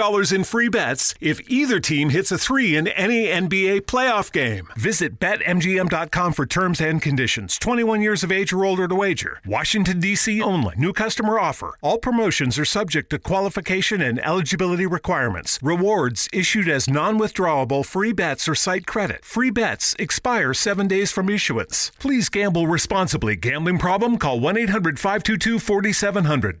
in free bets if either team hits a three in any NBA playoff game. Visit BetMGM.com for terms and conditions. 21 years of age or older to wager. Washington, D.C. only. New customer offer. All promotions are subject to qualification and eligibility requirements. Rewards issued as non withdrawable free bets or site credit. Free bets expire seven days from issuance. Please gamble responsibly. Gambling problem? Call 1 800 522 4700.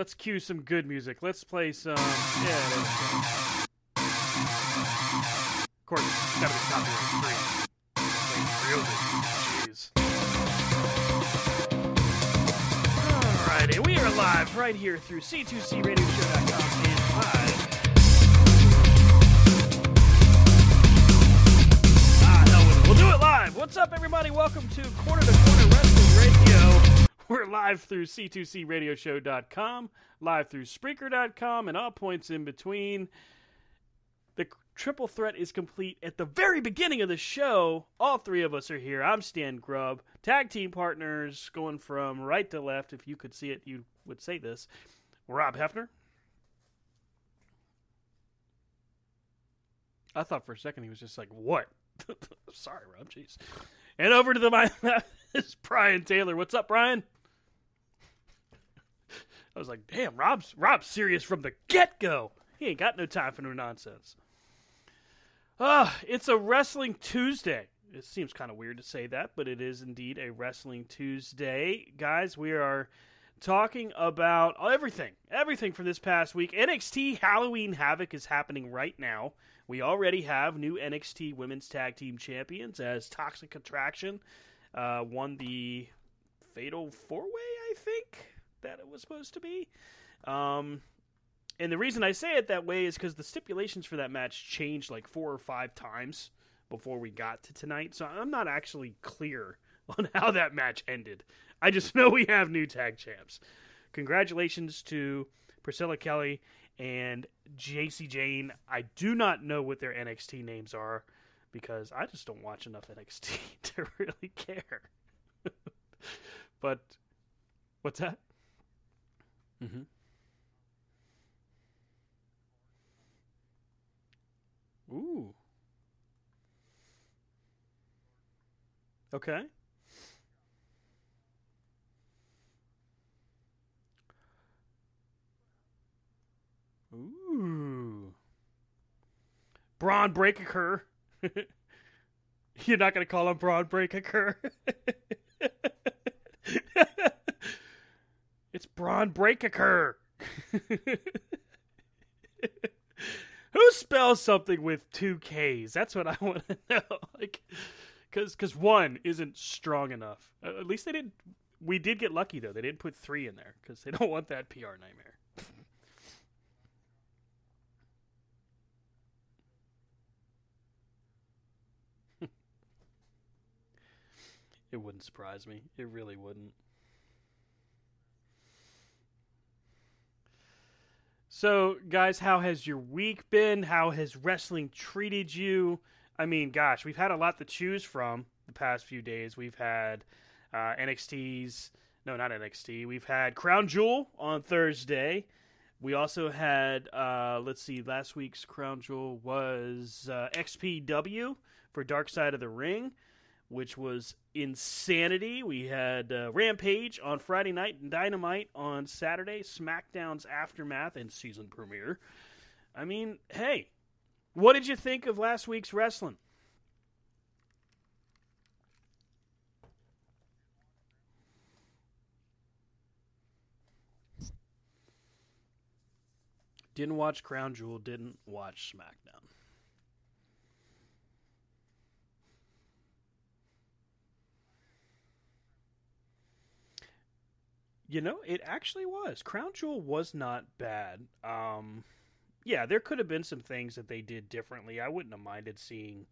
Let's cue some good music. Let's play some. Yeah. Of course, gotta. Alrighty, we are live right here through C2CRadioShow.com and live. Ah. We'll do it live. What's up, everybody? Welcome to Corner to Corner Wrestling Radio. We're live through C2CRadioshow.com, live through Spreaker.com, and all points in between. The triple threat is complete at the very beginning of the show. All three of us are here. I'm Stan Grubb. Tag team partners going from right to left. If you could see it, you would say this. Rob Hefner. I thought for a second he was just like, what? Sorry, Rob. Jeez. And over to the my is Brian Taylor. What's up, Brian? I was like, damn, Rob's Rob's serious from the get go. He ain't got no time for no nonsense. Ah, it's a wrestling Tuesday. It seems kind of weird to say that, but it is indeed a wrestling Tuesday. Guys, we are talking about everything. Everything from this past week. NXT Halloween Havoc is happening right now. We already have new NXT Women's Tag Team Champions as Toxic Attraction uh, won the Fatal Four Way, I think that it was supposed to be. Um, and the reason I say it that way is because the stipulations for that match changed like four or five times before we got to tonight. So I'm not actually clear on how that match ended. I just know we have new tag champs. Congratulations to Priscilla Kelly and JC Jane. I do not know what their NXT names are because I just don't watch enough NXT to really care. but what's that? Mm-hmm. Ooh. Okay. Ooh. Bron Breakker. You're not going to call him Bron Breakker. it's Bron Breakker. Who spells something with two K's? That's what I want to know. Like, because because one isn't strong enough. At least they didn't. We did get lucky though. They didn't put three in there because they don't want that PR nightmare. it wouldn't surprise me. It really wouldn't. So, guys, how has your week been? How has wrestling treated you? I mean, gosh, we've had a lot to choose from the past few days. We've had uh, NXT's, no, not NXT. We've had Crown Jewel on Thursday. We also had, uh, let's see, last week's Crown Jewel was uh, XPW for Dark Side of the Ring, which was insanity. We had uh, Rampage on Friday night and Dynamite on Saturday, SmackDown's Aftermath and season premiere. I mean, hey, what did you think of last week's wrestling? Didn't watch Crown Jewel, didn't watch SmackDown. You know, it actually was. Crown Jewel was not bad. Um, yeah, there could have been some things that they did differently. I wouldn't have minded seeing,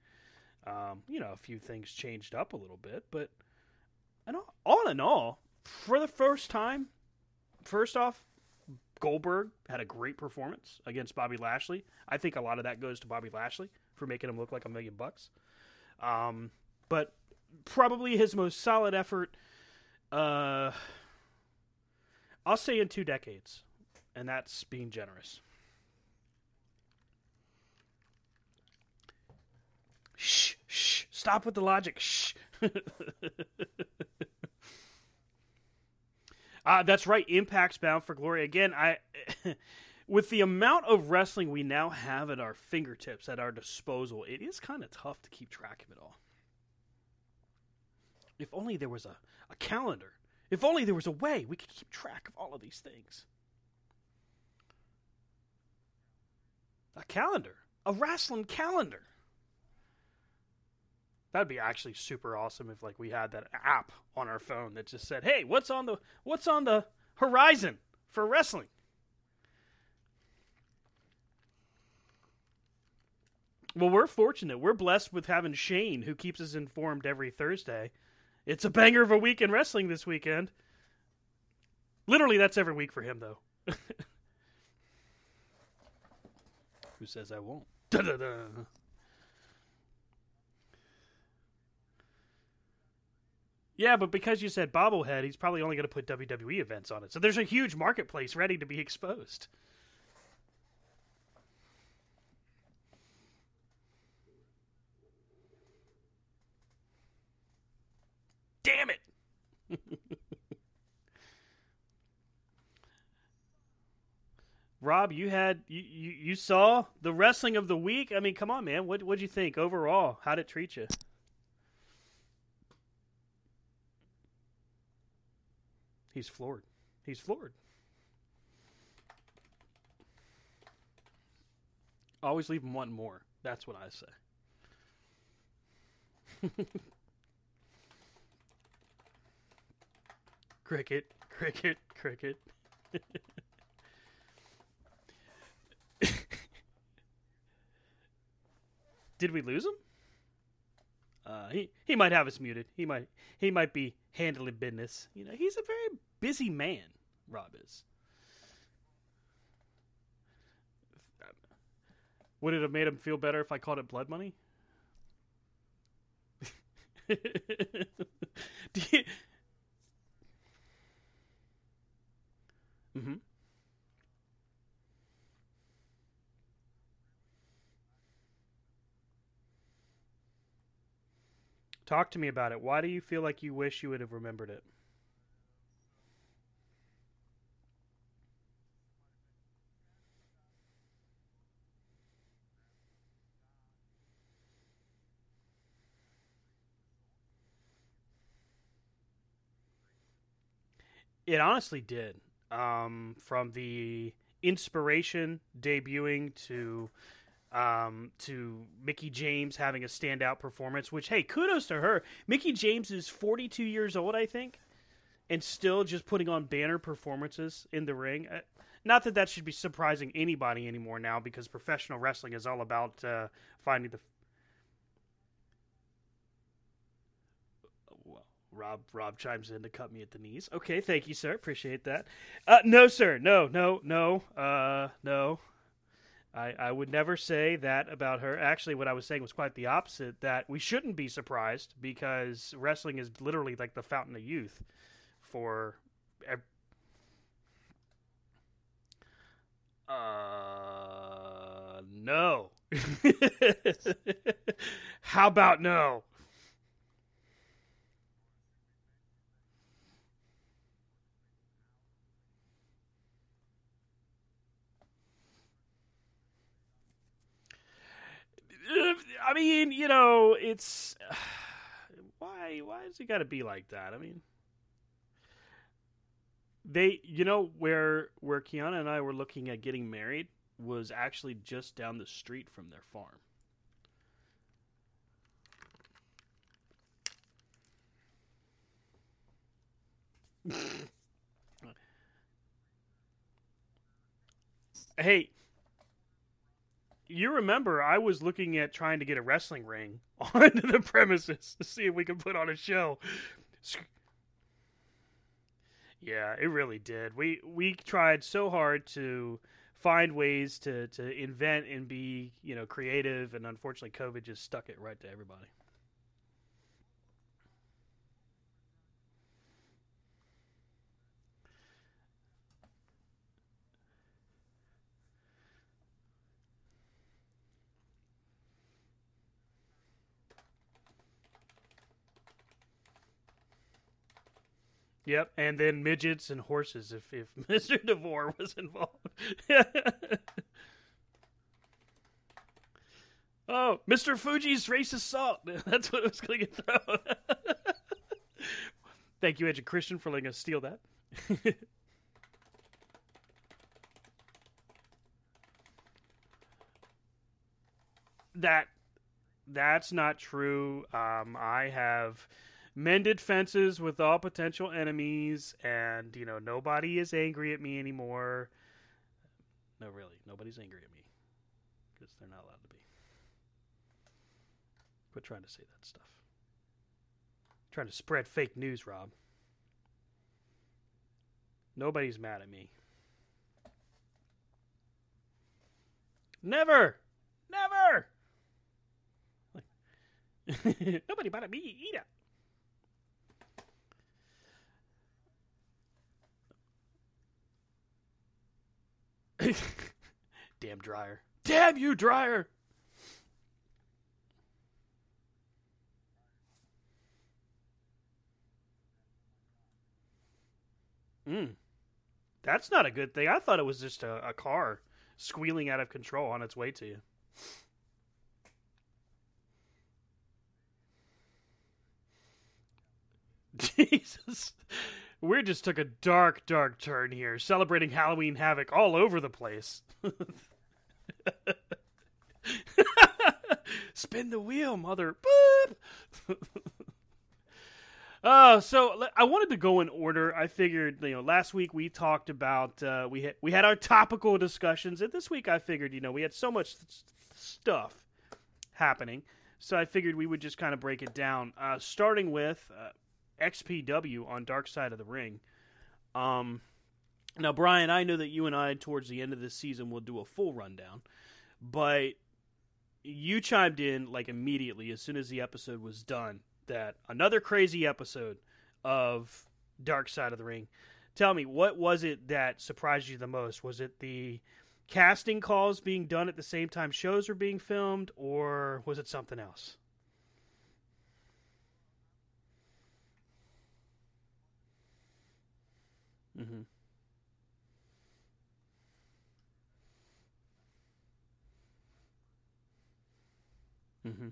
um, you know, a few things changed up a little bit. But, and all, all in all, for the first time, first off, Goldberg had a great performance against Bobby Lashley. I think a lot of that goes to Bobby Lashley for making him look like a million bucks. Um, but probably his most solid effort, uh, I'll say in two decades, and that's being generous. Shh, shh, stop with the logic. Shh. Uh, that's right. Impact's bound for glory. Again, I with the amount of wrestling we now have at our fingertips, at our disposal, it is kind of tough to keep track of it all. If only there was a, a calendar. If only there was a way we could keep track of all of these things. A calendar. A wrestling calendar. That'd be actually super awesome if like we had that app on our phone that just said, "Hey, what's on the what's on the horizon for wrestling?" Well, we're fortunate. We're blessed with having Shane who keeps us informed every Thursday. It's a banger of a week in wrestling this weekend. Literally, that's every week for him, though. Who says I won't? Da-da-da. Yeah, but because you said bobblehead, he's probably only going to put WWE events on it. So there's a huge marketplace ready to be exposed. Damn it! Rob, you had you, you, you saw the wrestling of the week. I mean, come on, man. What what'd you think overall? How'd it treat you? He's floored. He's floored. Always leave him wanting more. That's what I say. cricket, cricket, cricket. Did we lose him? Uh, he he might have us muted. He might he might be handling business. You know, he's a very busy man, Rob is. Would it have made him feel better if I called it blood money? You... Mm-hmm. Talk to me about it. Why do you feel like you wish you would have remembered it? It honestly did. Um, from the inspiration debuting to um, to Mickie James having a standout performance, which hey, kudos to her. Mickie James is 42 years old, I think, and still just putting on banner performances in the ring. Uh, not that that should be surprising anybody anymore now, because professional wrestling is all about uh, finding the Rob Rob chimes in to cut me at the knees. Okay, thank you, sir. Appreciate that. Uh, no, sir. No, no, no. Uh, no. I, I would never say that about her. Actually, what I was saying was quite the opposite. That we shouldn't be surprised because wrestling is literally like the fountain of youth for. Ev- uh, no. How about no? I mean, you know, it's why why has it got to be like that? I mean, they, you know, where where Kiana and I were looking at getting married was actually just down the street from their farm. hey, you remember I was looking at trying to get a wrestling ring onto the premises to see if we could put on a show. Yeah, it really did. We we tried so hard to find ways to to invent and be, you know, creative and unfortunately COVID just stuck it right to everybody. Yep, and then midgets and horses if if Mr. DeVore was involved. oh, Mr. Fuji's racist salt. That's what it was going to get thrown. Thank you, Edge Christian, for letting us steal that. that that's not true. Um, I have mended fences with all potential enemies, and you know nobody is angry at me anymore. No, really, nobody's angry at me because they're not allowed to be. Quit trying to say that stuff. trying to spread fake news, Rob. Nobody's mad at me. Never, never. Nobody mad at me either. Damn dryer. Damn you, dryer. Mm. That's not a good thing. I thought it was just a, a car squealing out of control on its way to you. Jesus. We just took a dark, dark turn here, celebrating Halloween Havoc all over the place. Spin the wheel, mother. Uh, so I wanted to go in order. I figured, you know, last week we talked about uh, we had we had our topical discussions, and this week I figured, you know, we had so much stuff happening, so I figured we would just kind of break it down. Uh, starting with uh, XPW on Dark Side of the Ring. Um, now, Brian, I know that you and I, towards the end of this season, will do a full rundown, but you chimed in like immediately as soon as the episode was done that another crazy episode of Dark Side of the Ring. Tell me, what was it that surprised you the most? Was it the casting calls being done at the same time shows were being filmed, or was it something else? Mm-hmm. Mm-hmm.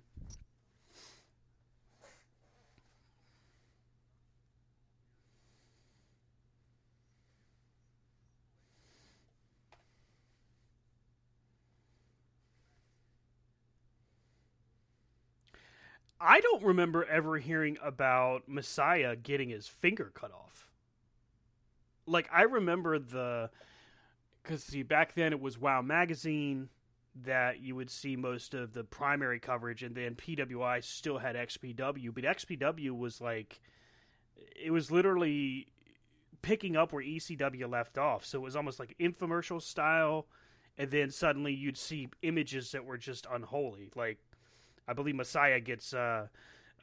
I don't remember ever hearing about Messiah getting his finger cut off like I remember the because see back then it was Wow magazine that you would see most of the primary coverage, and then PWI still had XPW, but XPW was like it was literally picking up where ECW left off. So it was almost like infomercial style, and then suddenly you'd see images that were just unholy. Like I believe Messiah gets uh,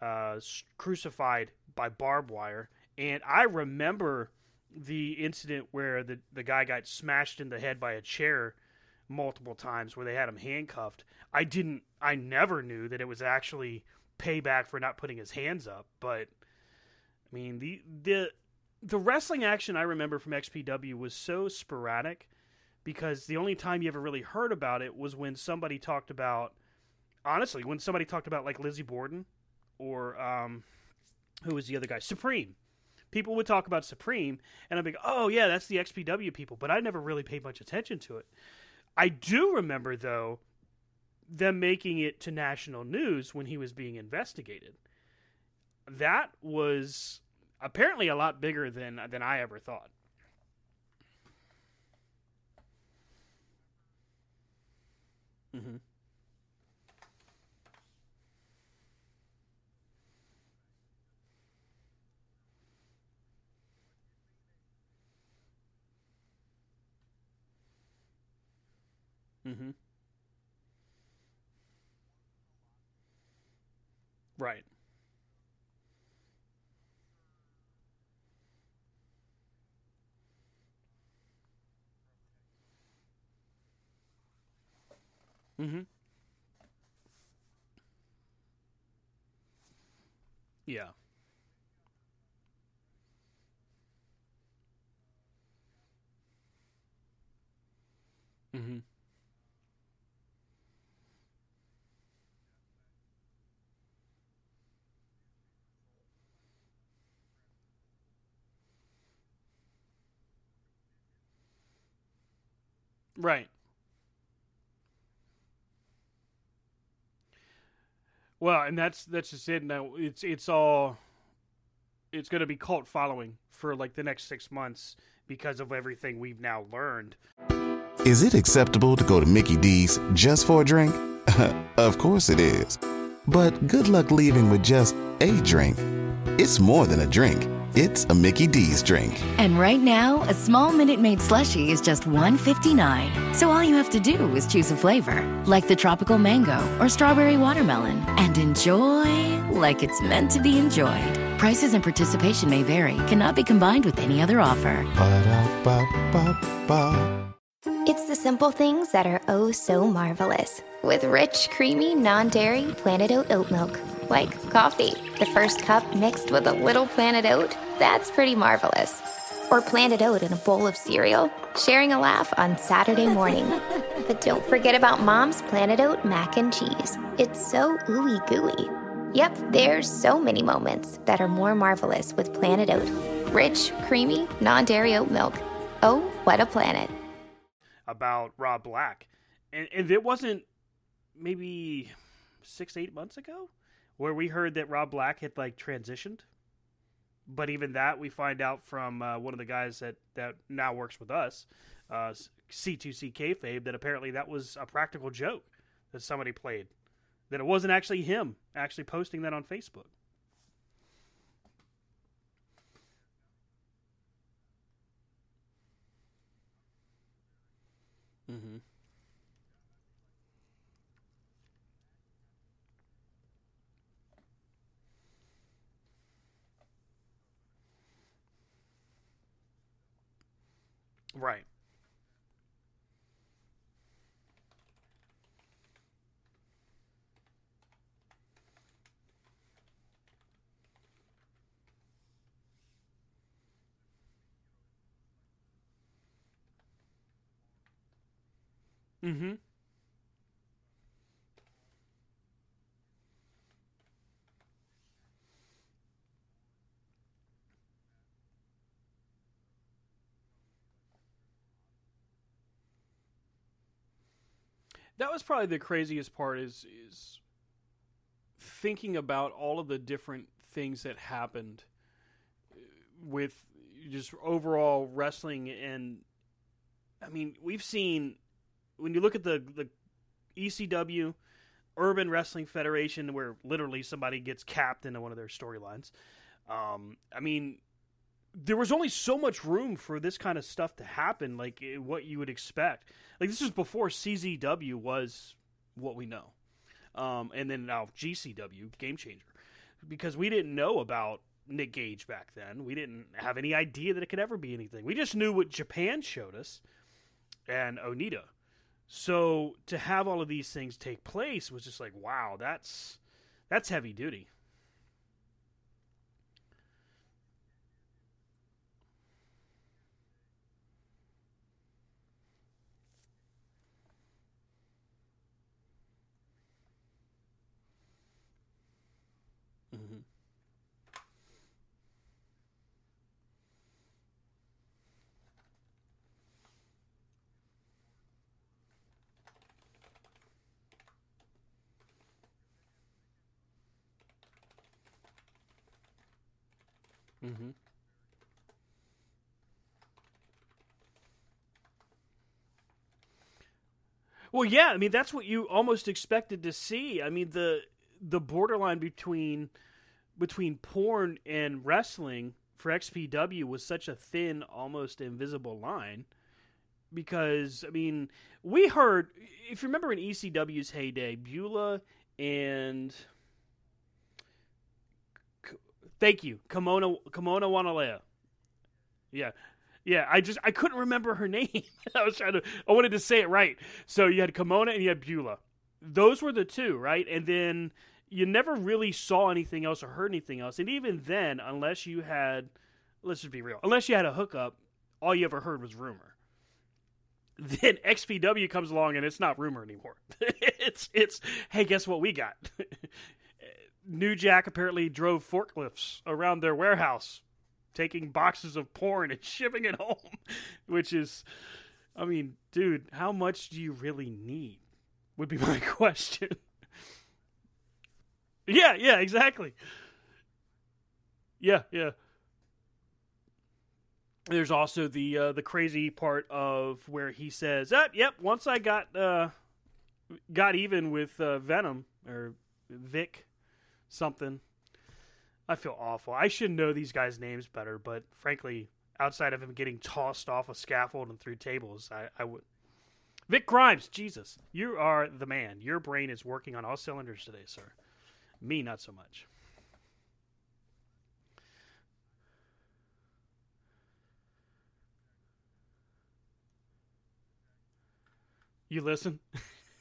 uh, crucified by barbed wire, and I remember the incident where the the guy got smashed in the head by a chair multiple times where they had him handcuffed. I didn't I never knew that it was actually payback for not putting his hands up, but I mean the the the wrestling action I remember from XPW was so sporadic because the only time you ever really heard about it was when somebody talked about honestly, when somebody talked about like Lizzie Borden or um who was the other guy? Supreme people would talk about Supreme, and I'd be like, oh, yeah, that's the XPW people, but I never really paid much attention to it. I do remember, though, them making it to national news when he was being investigated. That was apparently a lot bigger than than I ever thought. Mm-hmm. Right. Mm-hmm. Yeah. Mm-hmm. Right. Well, and that's that's just it. Now it's it's all it's going to be cult following for like the next six months because of everything we've now learned. Is it acceptable to go to Mickey D's just for a drink? of course it is. But good luck leaving with just a drink. It's more than a drink. It's a Mickey D's drink. And right now, a small Minute Maid slushie is just $1.59. So all you have to do is choose a flavor, like the tropical mango or strawberry watermelon, and enjoy like it's meant to be enjoyed. Prices and participation may vary, cannot be combined with any other offer. Ba-da-ba-ba-ba. It's the simple things that are oh so marvelous. With rich, creamy, non dairy Planet Oat oat milk. Like coffee, the first cup mixed with a little Planet Oat. That's pretty marvelous. Or Planet Oat in a bowl of cereal, sharing a laugh on Saturday morning. but don't forget about Mom's Planet Oat mac and cheese. It's so ooey gooey. Yep, there's so many moments that are more marvelous with Planet Oat. Rich, creamy, non dairy oat milk. Oh, what a planet. About Rob Black. And, and it wasn't maybe six, eight months ago where we heard that Rob Black had like transitioned but even that we find out from uh, one of the guys that, that now works with us, uh, C2C kayfabe, that apparently that was a practical joke that somebody played. That it wasn't actually him actually posting that on Facebook. Mm-hmm. Right. Mm-hmm. That was probably the craziest part is is thinking about all of the different things that happened uh, with just overall wrestling and I mean we've seen when you look at the the ECW Urban Wrestling Federation where literally somebody gets capped into one of their storylines Um, I mean, there was only so much room for this kind of stuff to happen, like eh, what you would expect. Like this was before CZW was what we know, um, and then now GCW, Game Changer, because we didn't know about Nick Gage back then. We didn't have any idea that it could ever be anything. We just knew what Japan showed us and Onita. So to have all of these things take place was just like, wow, that's that's heavy duty. Mm-hmm. Mm-hmm. Well, yeah, I mean that's what you almost expected to see. I mean the the borderline between between porn and wrestling for XPW was such a thin, almost invisible line. Because I mean, we heard if you remember in ECW's heyday, Beulah and Thank you, Kimona Kimona Wanalaya. Yeah, yeah. I just I couldn't remember her name. I was trying to. I wanted to say it right. So you had Kimona and you had Beulah. Those were the two, right? And then you never really saw anything else or heard anything else. And even then, unless you had, let's just be real, unless you had a hookup, all you ever heard was rumor. Then XPW comes along and it's not rumor anymore. it's it's hey, guess what we got? New Jack apparently drove forklifts around their warehouse, taking boxes of porn and shipping it home, which is, I mean, dude, how much do you really need? Would be my question. yeah, yeah, exactly. Yeah, yeah. There's also the uh, the crazy part of where he says, ah, "Yep, once I got uh, got even with uh, Venom or Vic something. I feel awful. I should know these guys' names better, but frankly, outside of him getting tossed off a scaffold and through tables, I, I would. Vic Grimes, Jesus, you are the man. Your brain is working on all cylinders today, sir. Me, not so much. You listen?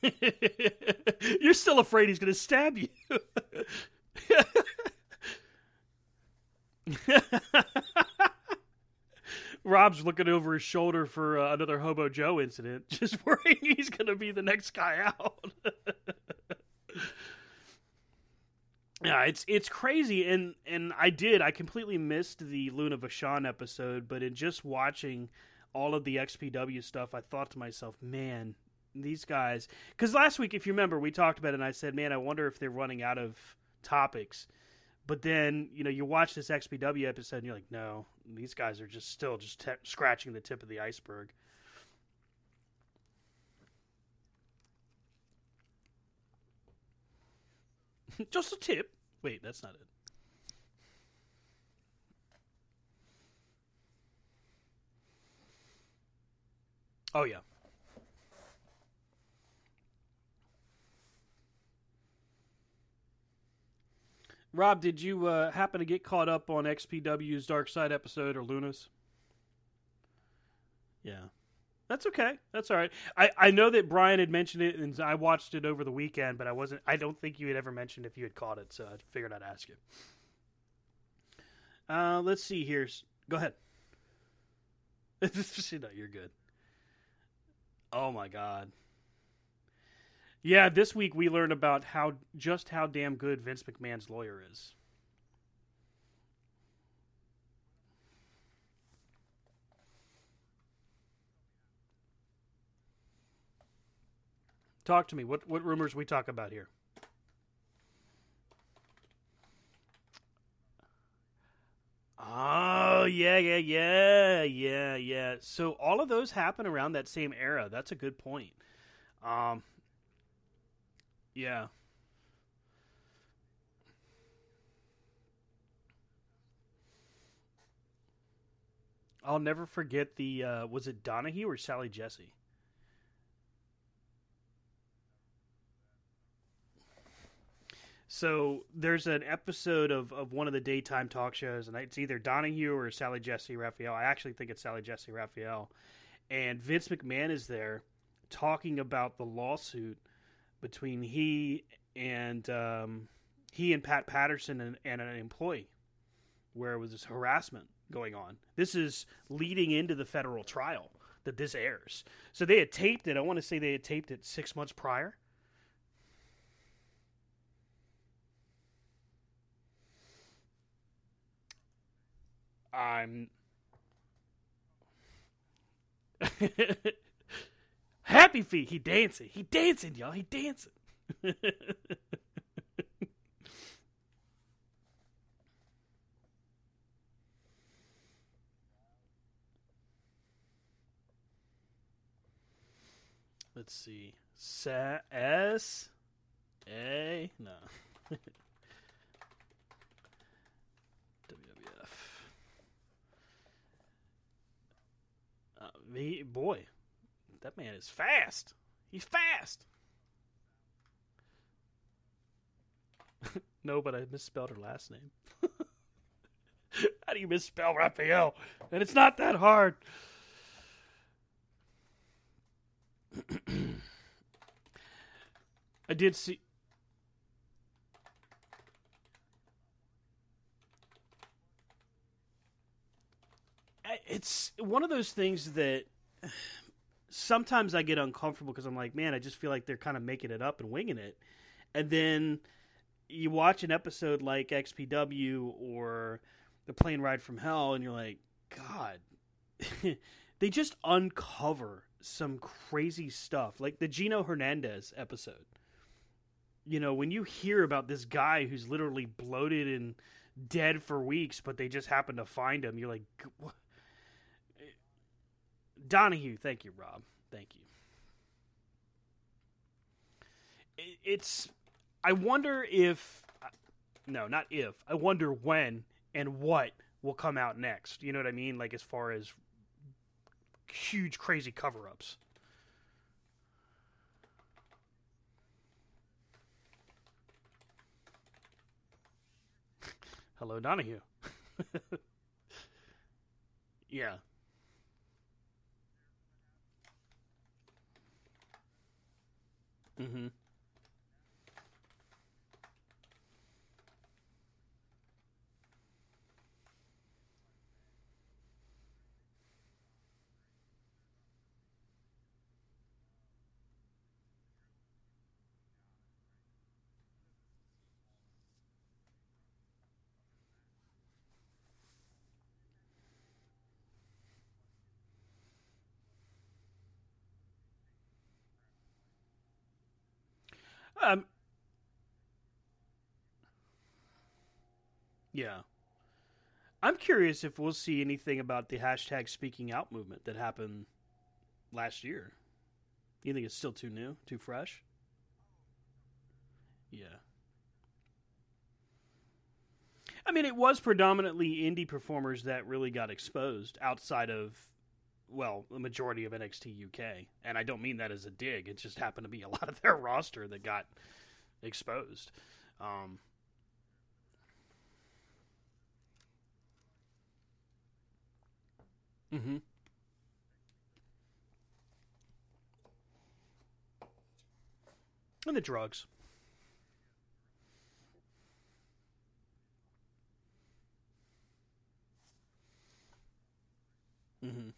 You're still afraid he's going to stab you. Rob's looking over his shoulder for uh, another Hobo Joe incident, just worrying he's going to be the next guy out. yeah, it's it's crazy, and and I did I completely missed the Luna Vachon episode, but in just watching all of the XPW stuff, I thought to myself, man, these guys. Because last week, if you remember, we talked about it, and I said, man, I wonder if they're running out of topics. But then, you know, you watch this XPW episode and you're like, no, these guys are just still just te- scratching the tip of the iceberg. just a tip. Wait, that's not it. Oh, yeah. Rob, did you uh, happen to get caught up on XPW's Dark Side episode or Luna's? Yeah. That's okay. That's all right. I, I know that Brian had mentioned it and I watched it over the weekend, but I wasn't I don't think you had ever mentioned if you had caught it, so I figured I'd ask you. Uh, let's see here. Go ahead. no, you're good. Oh my god. Yeah, this week we learned about how just how damn good Vince McMahon's lawyer is. Talk to me. What what rumors we talk about here? Oh yeah, yeah, yeah, yeah, yeah. So all of those happen around that same era. That's a good point. Um, yeah. I'll never forget the uh, was it Donahue or Sally Jessy? So there's an episode of, of one of the daytime talk shows, and it's either Donahue or Sally Jessy Raphael. I actually think it's Sally Jessy Raphael. And Vince McMahon is there talking about the lawsuit between he and um, he and Pat Patterson and, and an employee, where it was this harassment going on. This is leading into the federal trial that this airs. So they had taped it. I want to say they had taped it six months prior. I'm happy feet. He dancing. He dancing, y'all. He dancing. Let's see. Sa- S A no. WWF. Uh, me boy, that man is fast. He's fast. no, but I misspelled her last name. How do you misspell Raphael? And it's not that hard. I did see. It's one of those things that sometimes I get uncomfortable because I'm like, man, I just feel like they're kind of making it up and winging it. And then you watch an episode like XPW or The Plane Ride from Hell, and you're like, God, they just uncover some crazy stuff, like the Gino Hernandez episode. You know, when you hear about this guy who's literally bloated and dead for weeks, but they just happen to find him, you're like, what? Donahue, thank you, Rob. Thank you. It's. I wonder if. Uh, no, not if. I wonder when and what will come out next. You know what I mean? Like, as far as huge, crazy cover ups. Hello, Donahue. yeah. Mm-hmm. Um, yeah. I'm curious if we'll see anything about the hashtag speaking out movement that happened last year. You think it's still too new, too fresh? Yeah. I mean, it was predominantly indie performers that really got exposed outside of, well, the majority of NXT UK. And I don't mean that as a dig. It just happened to be a lot of their roster that got exposed. Um, mm-hmm. And the drugs. Mm-hmm.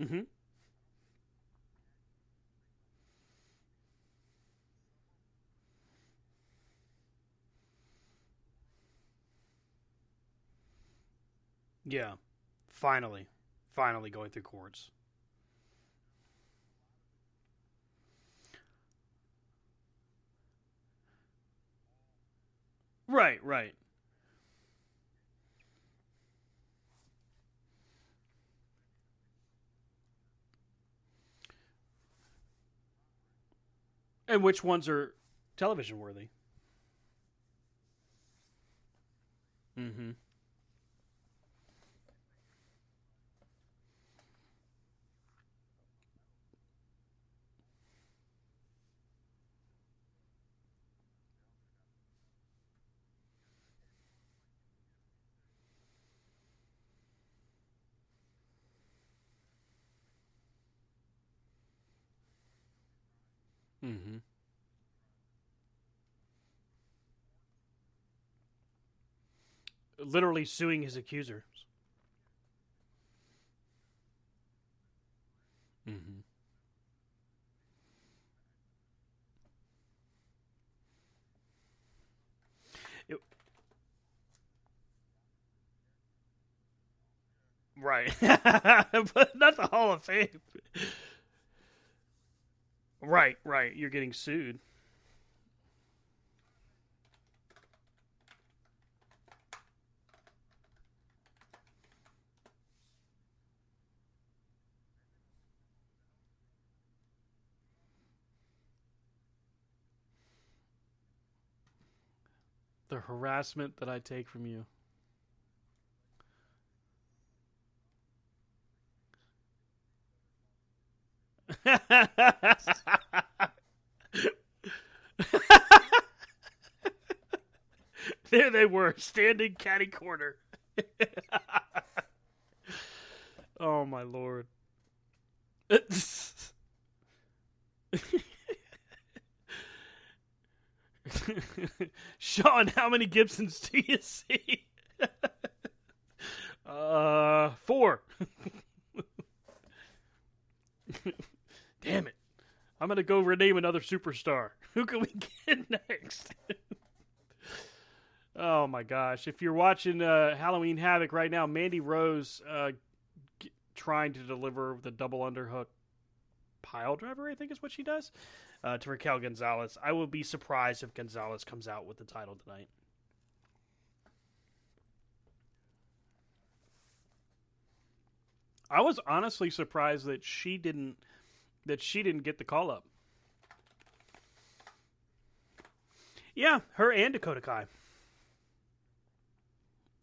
Mm-hmm. Yeah. Finally. Finally going through courts. Right, right. And which ones are television worthy? Mm-hmm. Mm-hmm. Literally suing his accusers. Mm-hmm. Right. but not the Hall of Fame. Right, right. You're getting sued. The harassment that I take from you. there they were, standing catty corner. oh my lord. Sean, how many Gibsons do you see? uh, four. Damn it. I'm going to go rename another superstar. Who can we get next? oh my gosh. If you're watching uh, Halloween Havoc right now, Mandy Rose uh, g- trying to deliver the double underhook pile driver, I think is what she does, uh, to Raquel Gonzalez. I will be surprised if Gonzalez comes out with the title tonight. I was honestly surprised that she didn't that she didn't get the call up. Yeah, her and Dakota Kai.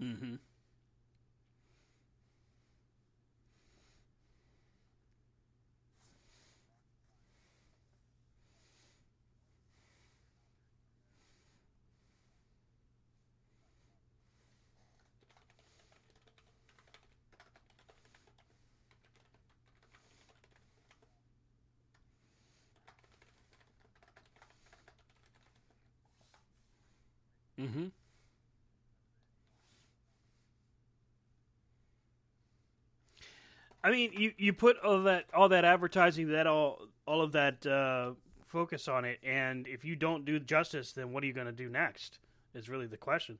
Mm-hmm. I mean, you, you put all that all that advertising, that all all of that uh, focus on it, and if you don't do justice, then what are you going to do next? Is really the question.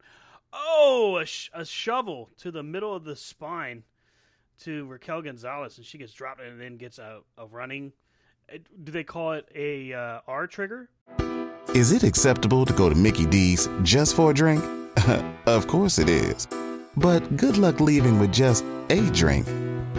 Oh, a, sh- a shovel to the middle of the spine to Raquel Gonzalez, and she gets dropped and then gets a, a running. Do they call it a uh, R trigger? Is it acceptable to go to Mickey D's just for a drink? of course it is. But good luck leaving with just a drink.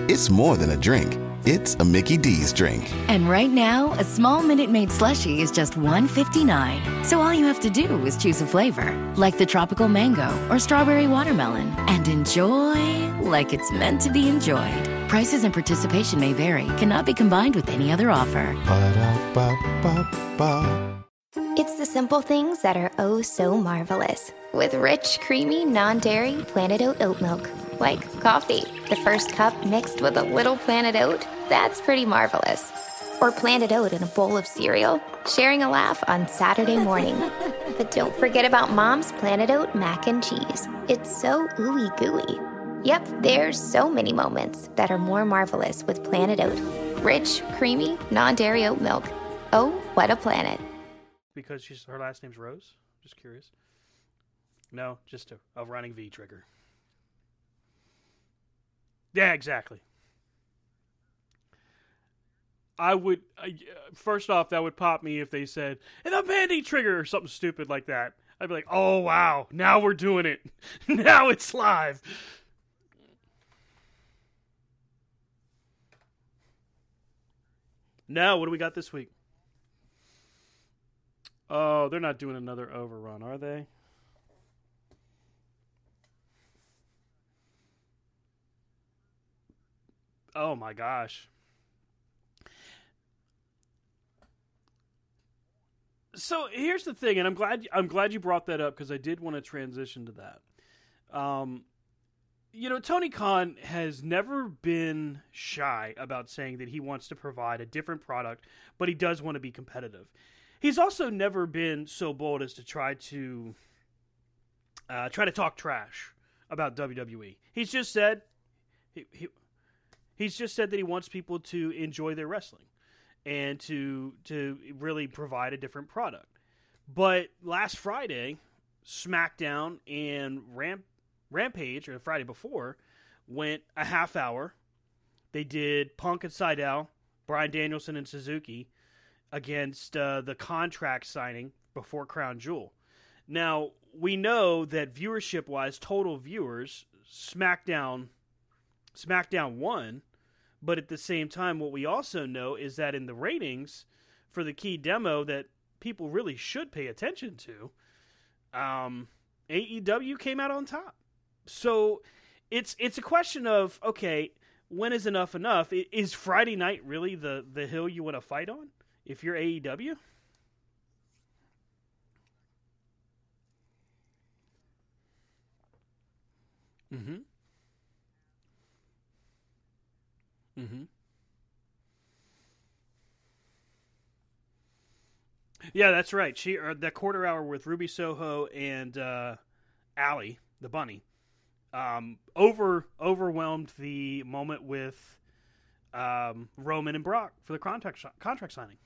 It's more than a drink. It's a Mickey D's drink. And right now, a small Minute Maid slushie is just $1.59. So all you have to do is choose a flavor, like the tropical mango or strawberry watermelon, and enjoy like it's meant to be enjoyed. Prices and participation may vary, cannot be combined with any other offer. Ba-da-ba-ba-ba. It's the simple things that are oh so marvelous. With rich, creamy, non dairy Planet Oat oat milk. Like coffee, the first cup mixed with a little Planet Oat. That's pretty marvelous. Or Planet Oat in a bowl of cereal, sharing a laugh on Saturday morning. but don't forget about Mom's Planet Oat mac and cheese. It's so ooey gooey. Yep, there's so many moments that are more marvelous with Planet Oat. Rich, creamy, non dairy oat milk. Oh, what a planet. Because she's her last name's Rose. Just curious. No, just a, a running V trigger. Yeah, exactly. I would I, uh, first off that would pop me if they said and a Mandy trigger or something stupid like that. I'd be like, "Oh wow, now we're doing it. now it's live." Now, what do we got this week? Oh, they're not doing another overrun, are they? Oh my gosh. So here's the thing, and I'm glad I'm glad you brought that up because I did want to transition to that. Um, you know, Tony Khan has never been shy about saying that he wants to provide a different product, but he does want to be competitive. He's also never been so bold as to try to uh, try to talk trash about WWE. He's just said he, he he's just said that he wants people to enjoy their wrestling and to to really provide a different product. But last Friday, SmackDown and Ramp Rampage, or the Friday before, went a half hour. They did Punk and Sydal, Bryan Danielson and Suzuki against uh, the contract signing before Crown Jewel. Now, we know that viewership wise, total viewers, SmackDown SmackDown won, but at the same time, what we also know is that in the ratings for the key demo that people really should pay attention to, um, AEW came out on top. So it's it's a question of okay, when is enough enough? Is Friday night really the the hill you want to fight on if you're AEW? Mm-hmm. Mm-hmm. Yeah, that's right. She uh, the quarter hour with Ruby Soho and uh, Allie, the bunny, um, over overwhelmed the moment with um, Roman and Brock for the contract contract signing.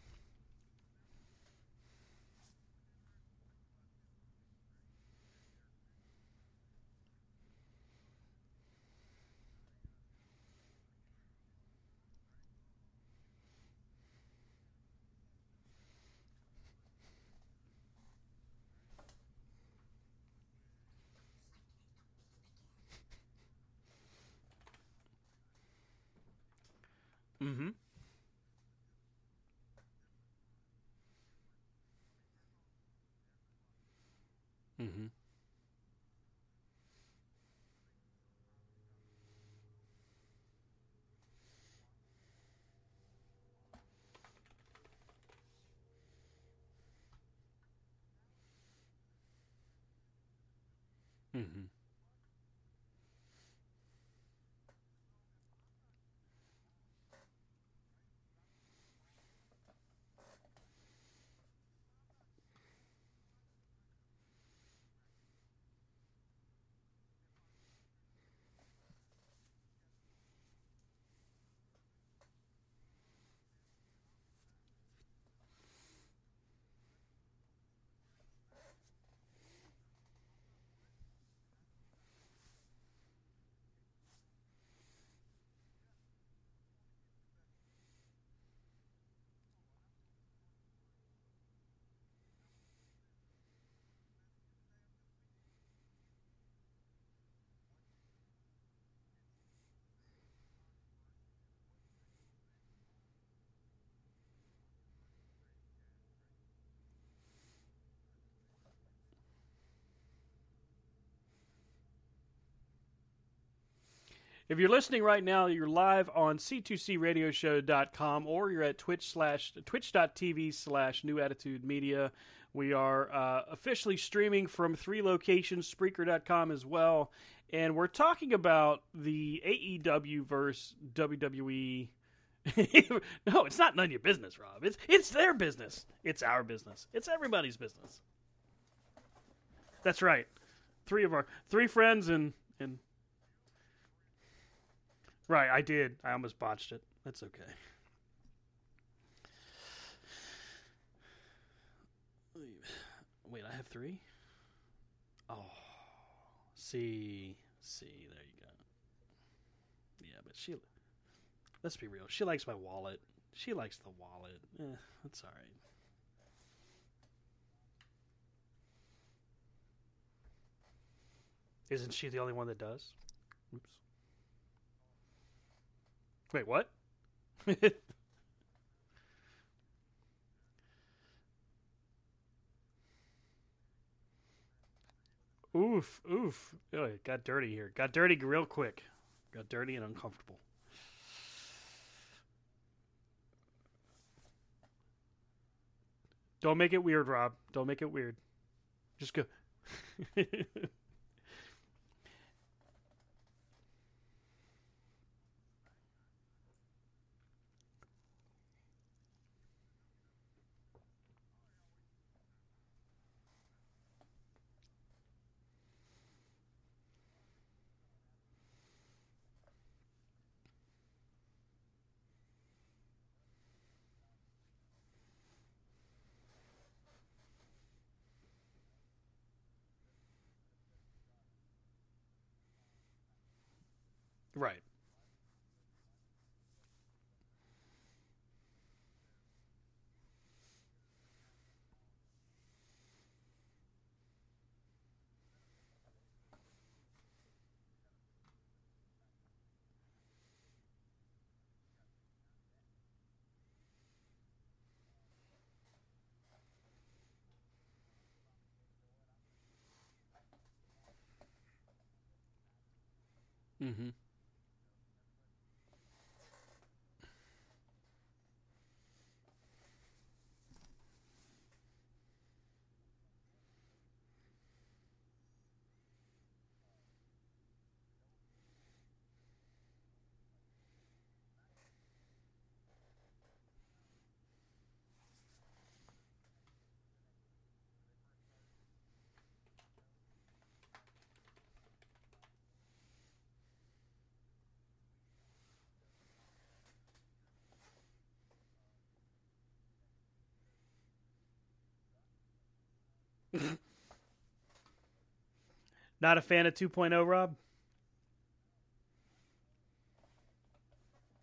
Mm-hmm. Mm-hmm. Mm-hmm. If you're listening right now, you're live on c2cradioshow.com or you're at twitch slash twitch.tv slash new attitude media. We are uh, officially streaming from three locations, Spreaker.com as well. And we're talking about the AEW versus WWE. no, it's not none of your business, Rob. It's it's their business. It's our business. It's everybody's business. That's right. Three of our three friends and and Right, I did. I almost botched it. That's okay. Wait, I have three? Oh. See. See, there you go. Yeah, but she. Let's be real. She likes my wallet. She likes the wallet. Eh, that's all right. Isn't she the only one that does? Oops. Wait, what? oof, oof. Oh, it got dirty here. Got dirty real quick. Got dirty and uncomfortable. Don't make it weird, Rob. Don't make it weird. Just go. Mm-hmm. Not a fan of 2.0, Rob?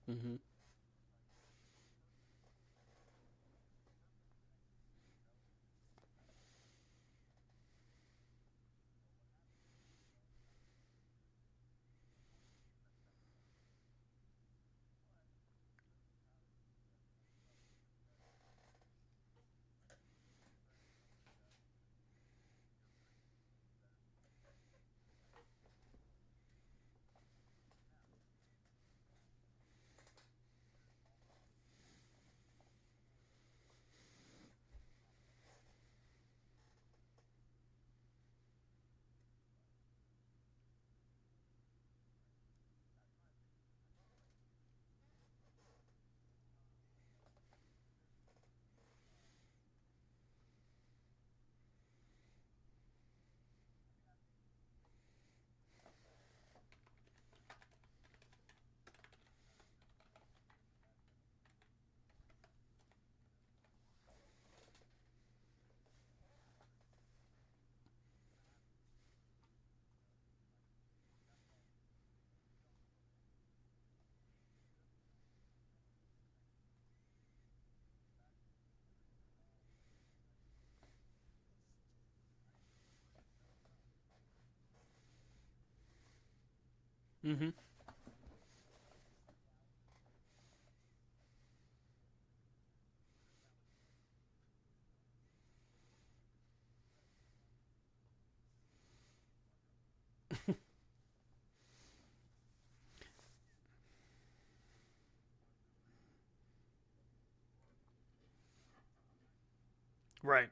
Mm-hmm. Mm-hmm. right.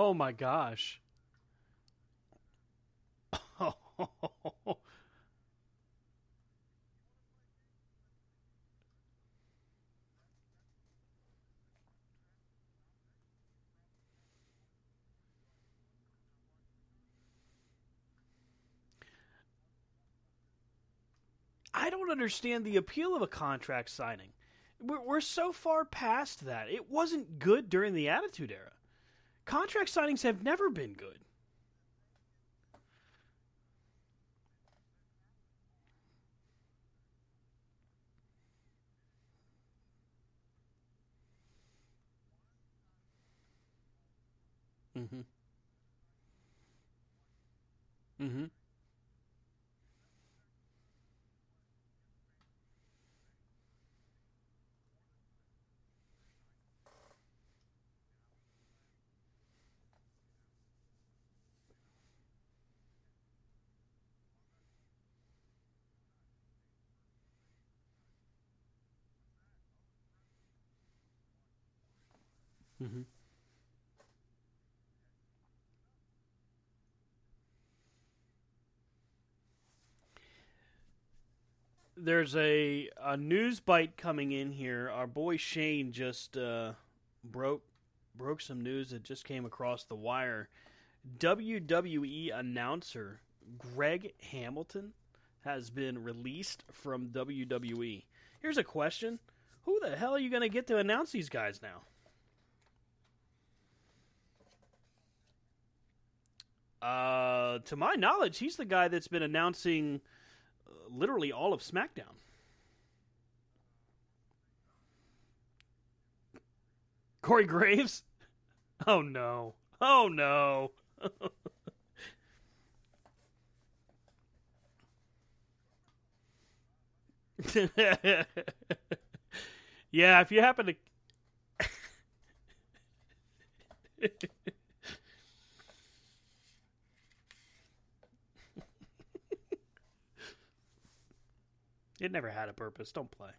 Oh my gosh. I don't understand the appeal of a contract signing. We're, we're so far past that. It wasn't good during the Attitude Era. Contract signings have never been good. Mm-hmm. Mm-hmm. Mm-hmm. There's a a news bite coming in here. Our boy Shane just uh, broke broke some news that just came across the wire. WWE announcer Greg Hamilton has been released from WWE. Here's a question: Who the hell are you going to get to announce these guys now? Uh, to my knowledge, he's the guy that's been announcing literally all of SmackDown. Corey Graves? Oh no. Oh no. yeah, if you happen to It never had a purpose. Don't play.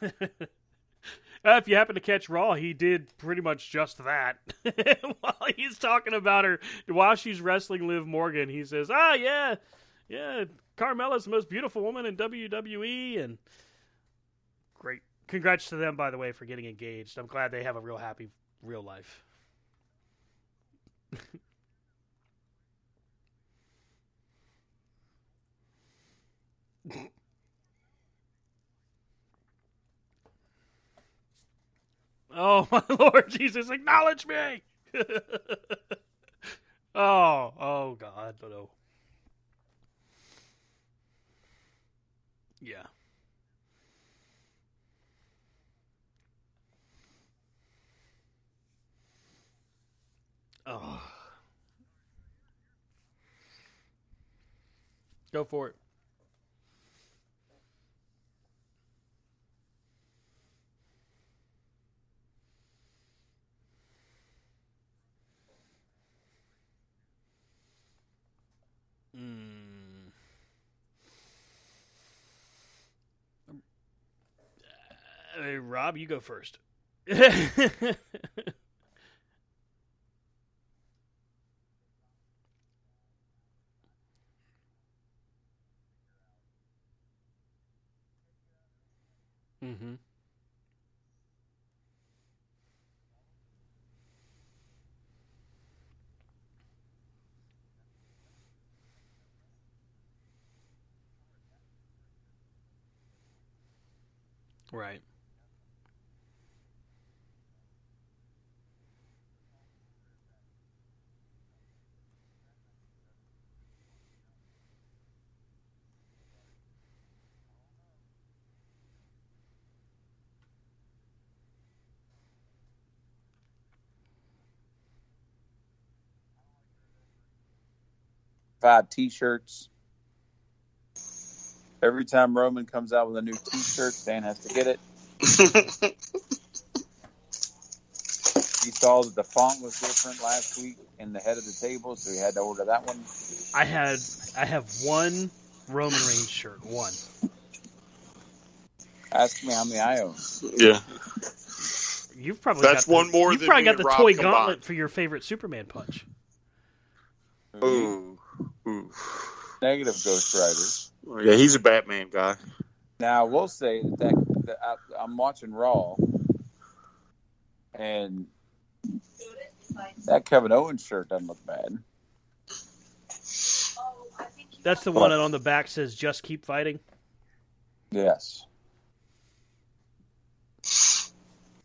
Uh, if you happen to catch Raw, he did pretty much just that. while he's talking about her, while she's wrestling Liv Morgan, he says, "Ah, yeah, yeah, Carmella's the most beautiful woman in WWE." And great, congrats to them, by the way, for getting engaged. I'm glad they have a real happy real life. Oh my Lord Jesus, acknowledge me! oh, oh God, no. Yeah. Oh. Go for it. Mm. Uh, Rob, you go first. mm-hmm. Right. Five T-shirts. Every time Roman comes out with a new T-shirt, Dan has to get it. he saw that the font was different last week in the head of the table, so he had to order that one. I had I have one Roman Reigns shirt. One. Ask me how many I own. Yeah. You've probably That's got the, one more You've probably got the Rob toy combined. gauntlet for your favorite Superman punch. Ooh. Ooh. Negative Ghost Rider. Yeah, he's a Batman guy. Now, I will say that, that, that I, I'm watching Raw, and that Kevin Owens shirt doesn't look bad. That's the one that on the back says "Just keep fighting." Yes.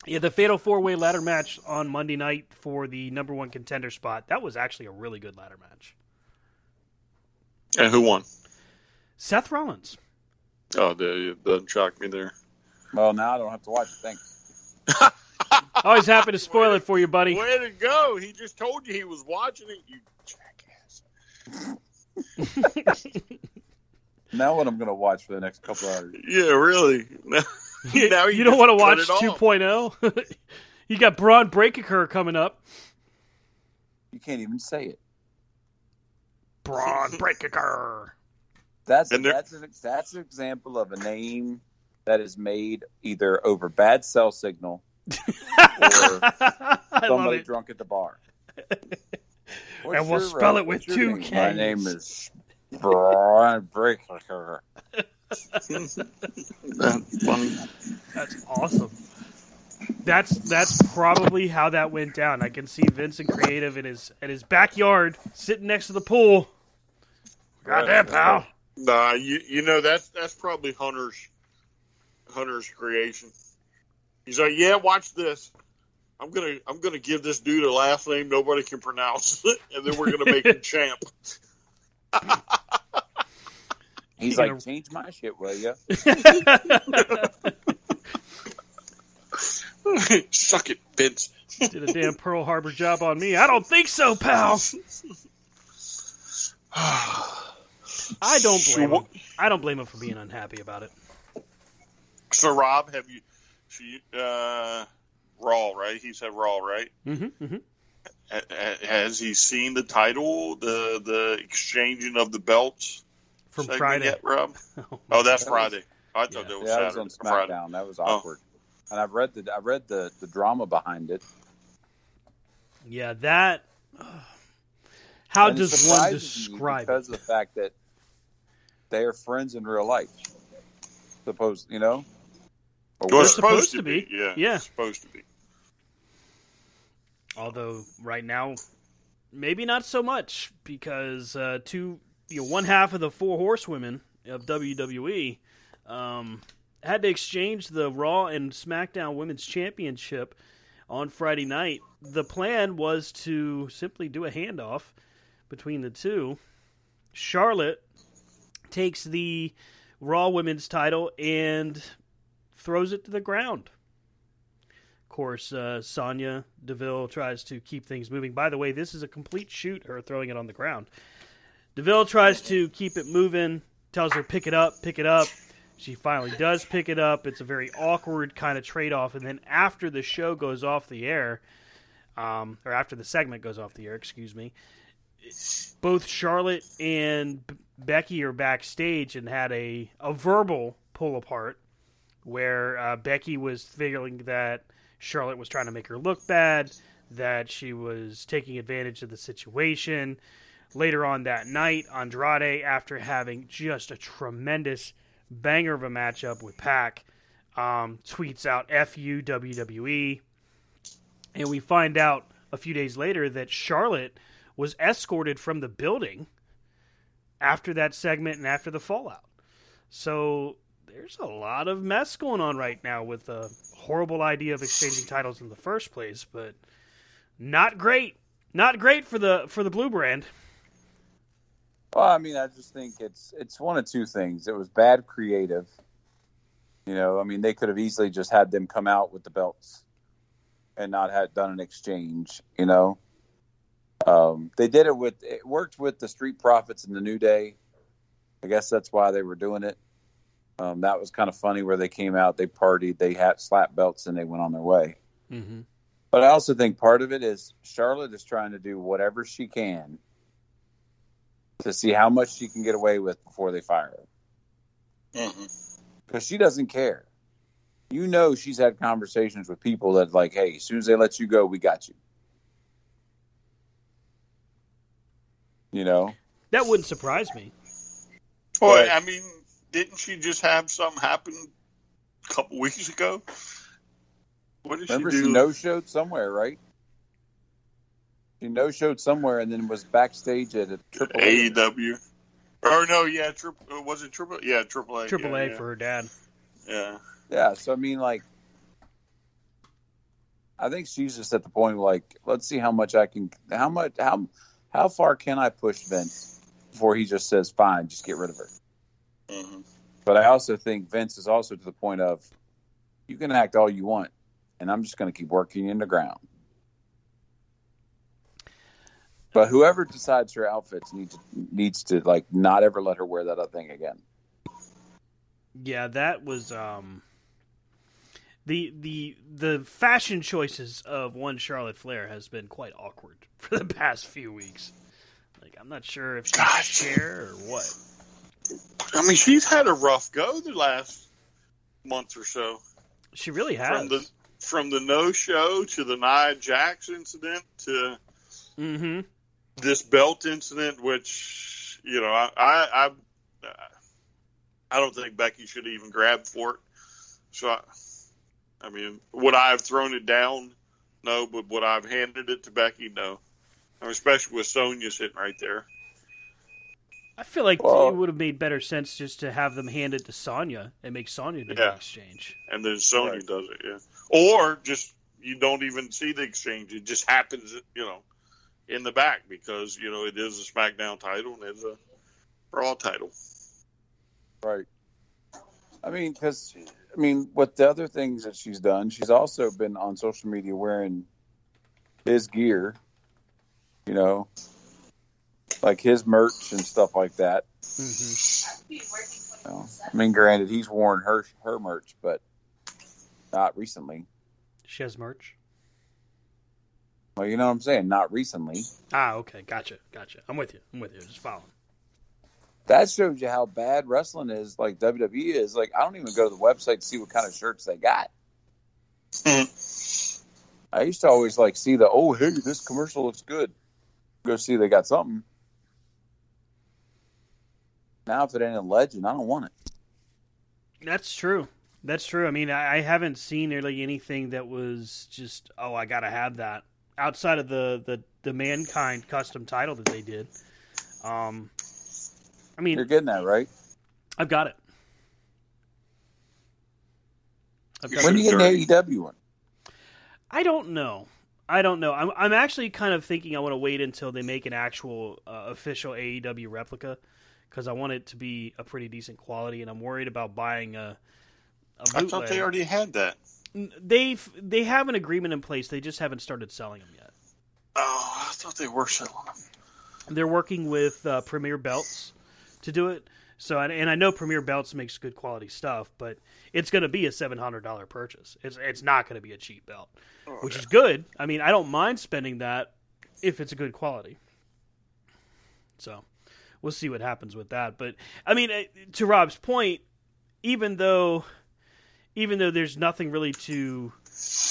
Yeah, the Fatal Four Way ladder match on Monday night for the number one contender spot. That was actually a really good ladder match. And who won? Seth Rollins. Oh, the, it doesn't shock me there. Well, now I don't have to watch it. Thanks. Always happy to spoil it for you, buddy. Way to go! He just told you he was watching it. You jackass. Now, what I'm going to watch for the next couple hours? Yeah, really. You, Now you you don't want to watch 2.0? you got Bron Breakker coming up. You can't even say it. Bron Breakker. That's that's an that's an example of a name that is made either over bad cell signal or somebody drunk at the bar. What's And we'll your, spell uh, it with two name? My name is Brian Breaker. That's awesome. That's that's probably how that went down. I can see Vincent Creative in his in his backyard, sitting next to the pool. Goddamn, pal. Nah, you you know that's that's probably Hunter's Hunter's creation. He's like, yeah, watch this. I'm gonna I'm gonna give this dude a last name nobody can pronounce, and then we're gonna make him champ. He's like, change my shit, will you? Suck it, Vince. Did a damn Pearl Harbor job on me. I don't think so, pal. I don't blame him. I don't blame him for being unhappy about it. So Rob, have you? So you uh, Raw, right? He said Raw, right? Mm-hmm, mm-hmm. Ha- ha- Has he seen the title, the the exchanging of the belts From Friday. Yet, Rob? Oh, Oh, that's That was- Friday. I thought that was Yeah, that Saturday. was on Friday. SmackDown. That was Oh. awkward. And I've read the I read the the drama behind it. Yeah, that. how And does one describe because it? of the fact that they are friends in real life. Suppose you know. Or Well, supposed, supposed to to be. be. Yeah, Yeah. it's supposed to be. Although right now, maybe not so much because uh, two, you know, one half of the four horsewomen of WWE um, had to exchange the Raw and SmackDown Women's Championship on Friday night. The plan was to simply do a handoff between the two. Charlotte takes the Raw Women's title and throws it to the ground. Of course, uh, Sonya Deville tries to keep things moving. By the way, this is a complete shoot, her throwing it on the ground. Deville tries to keep it moving, tells her, pick it up, pick it up. She finally does pick it up. It's a very awkward kind of trade off. And then after the show goes off the air, um, or after the segment goes off the air, excuse me, both Charlotte and Becky are backstage and had a, a verbal pull apart where uh, Becky was feeling that Charlotte was trying to make her look bad, that she was taking advantage of the situation. Later on that night, Andrade, after having just a tremendous banger of a matchup with Pac, um, tweets out "Fu WWE," and we find out a few days later that Charlotte was escorted from the building after that segment and after the fallout. So there's a lot of mess going on right now with the horrible idea of exchanging titles in the first place, but not great. Not great for the for the blue brand. Well, I mean, I just think it's it's one of two things. It was bad creative. You know, I mean, they could have easily just had them come out with the belts and not had done an exchange. You know, um, they did it with it worked with the Street Profits and the New Day. I guess that's why they were doing it. Um, that was kind of funny where they came out, they partied, they had slap belts, and they went on their way. Mm-hmm. But I also think part of it is Charlotte is trying to do whatever she can to see how much she can get away with before they fire her. Mm-hmm. Because she doesn't care. you know she's had conversations with people that like, hey, as soon as they let you go, we got you. You know, That wouldn't surprise me. Well, Right. I mean, didn't she just have something happen a couple weeks ago? What did remember she she no showed somewhere, right? She no showed somewhere and then was backstage at a triple A. AEW. Or no, yeah, triple. Was it triple? Yeah, triple A. Triple A yeah. for her dad. Yeah. Yeah, so I mean, like, I think she's just at the point like, let's see how much I can, how much, how, how far can I push Vince before he just says, fine, just get rid of her. hmm But I also think Vince is also to the point of, you can act all you want, and I'm just going to keep working in the ground. But whoever decides her outfits needs needs to like not ever let her wear that other thing again. Yeah, that was um the the the fashion choices of one Charlotte Flair has been quite awkward for the past few weeks. Like I'm not sure if she's Gosh. chair or what. I mean, she's had a rough go the last month or so. She really has. From the from the no show to the Nia Jax incident to mm-hmm. this belt incident, which you know, I I I, I don't think Becky should even grab for it. So, I, I mean, would I have thrown it down? No, but would I have handed it to Becky? No. I mean, especially with Sonya sitting right there. I feel like Well- it would have made better sense just to have them hand it to Sonya and make Sonya do the exchange. and then Sonya Right. does it, yeah. Or just you don't even see the exchange; it just happens, you know, in the back because you know it is a SmackDown title and it's a Raw title. Right. I mean, because I mean, with the other things that she's done, she's also been on social media wearing his gear. You know, like his merch and stuff like that. Mm-hmm. I mean, granted, he's worn her her merch, but not recently. She has merch. Well, you know what I'm saying? Not recently. Ah, okay, gotcha, gotcha. I'm with you. I'm with you. Just following. That shows you how bad wrestling is. Like WWE is. Like I don't even go to the website to see what kind of shirts they got. I used to always like see the oh hey this commercial looks good. Go see they got something. Now if it ain't a legend, I don't want it. That's true. That's true. I mean, I, I haven't seen really anything that was just oh, I gotta have that outside of the the the mankind custom title that they did. Um, I mean, You're getting that right. I've got it. I've got When it. do you get an AEW one? I don't know. I don't know. I'm I'm actually kind of thinking I want to wait until they make an actual uh, official AEW replica because I want it to be a pretty decent quality, and I'm worried about buying a. a I thought they already had that. They've they have an agreement in place. They just haven't started selling them yet. Oh, I thought they were selling them. They're working with uh, Premier Belts to do it. So and, and I know Premier Belts makes good quality stuff, but it's going to be a seven hundred dollar purchase. It's it's not going to be a cheap belt, which is good. I mean, I don't mind spending that if it's a good quality. So we'll see what happens with that. But I mean, eh, to Rob's point, even though even though there's nothing really to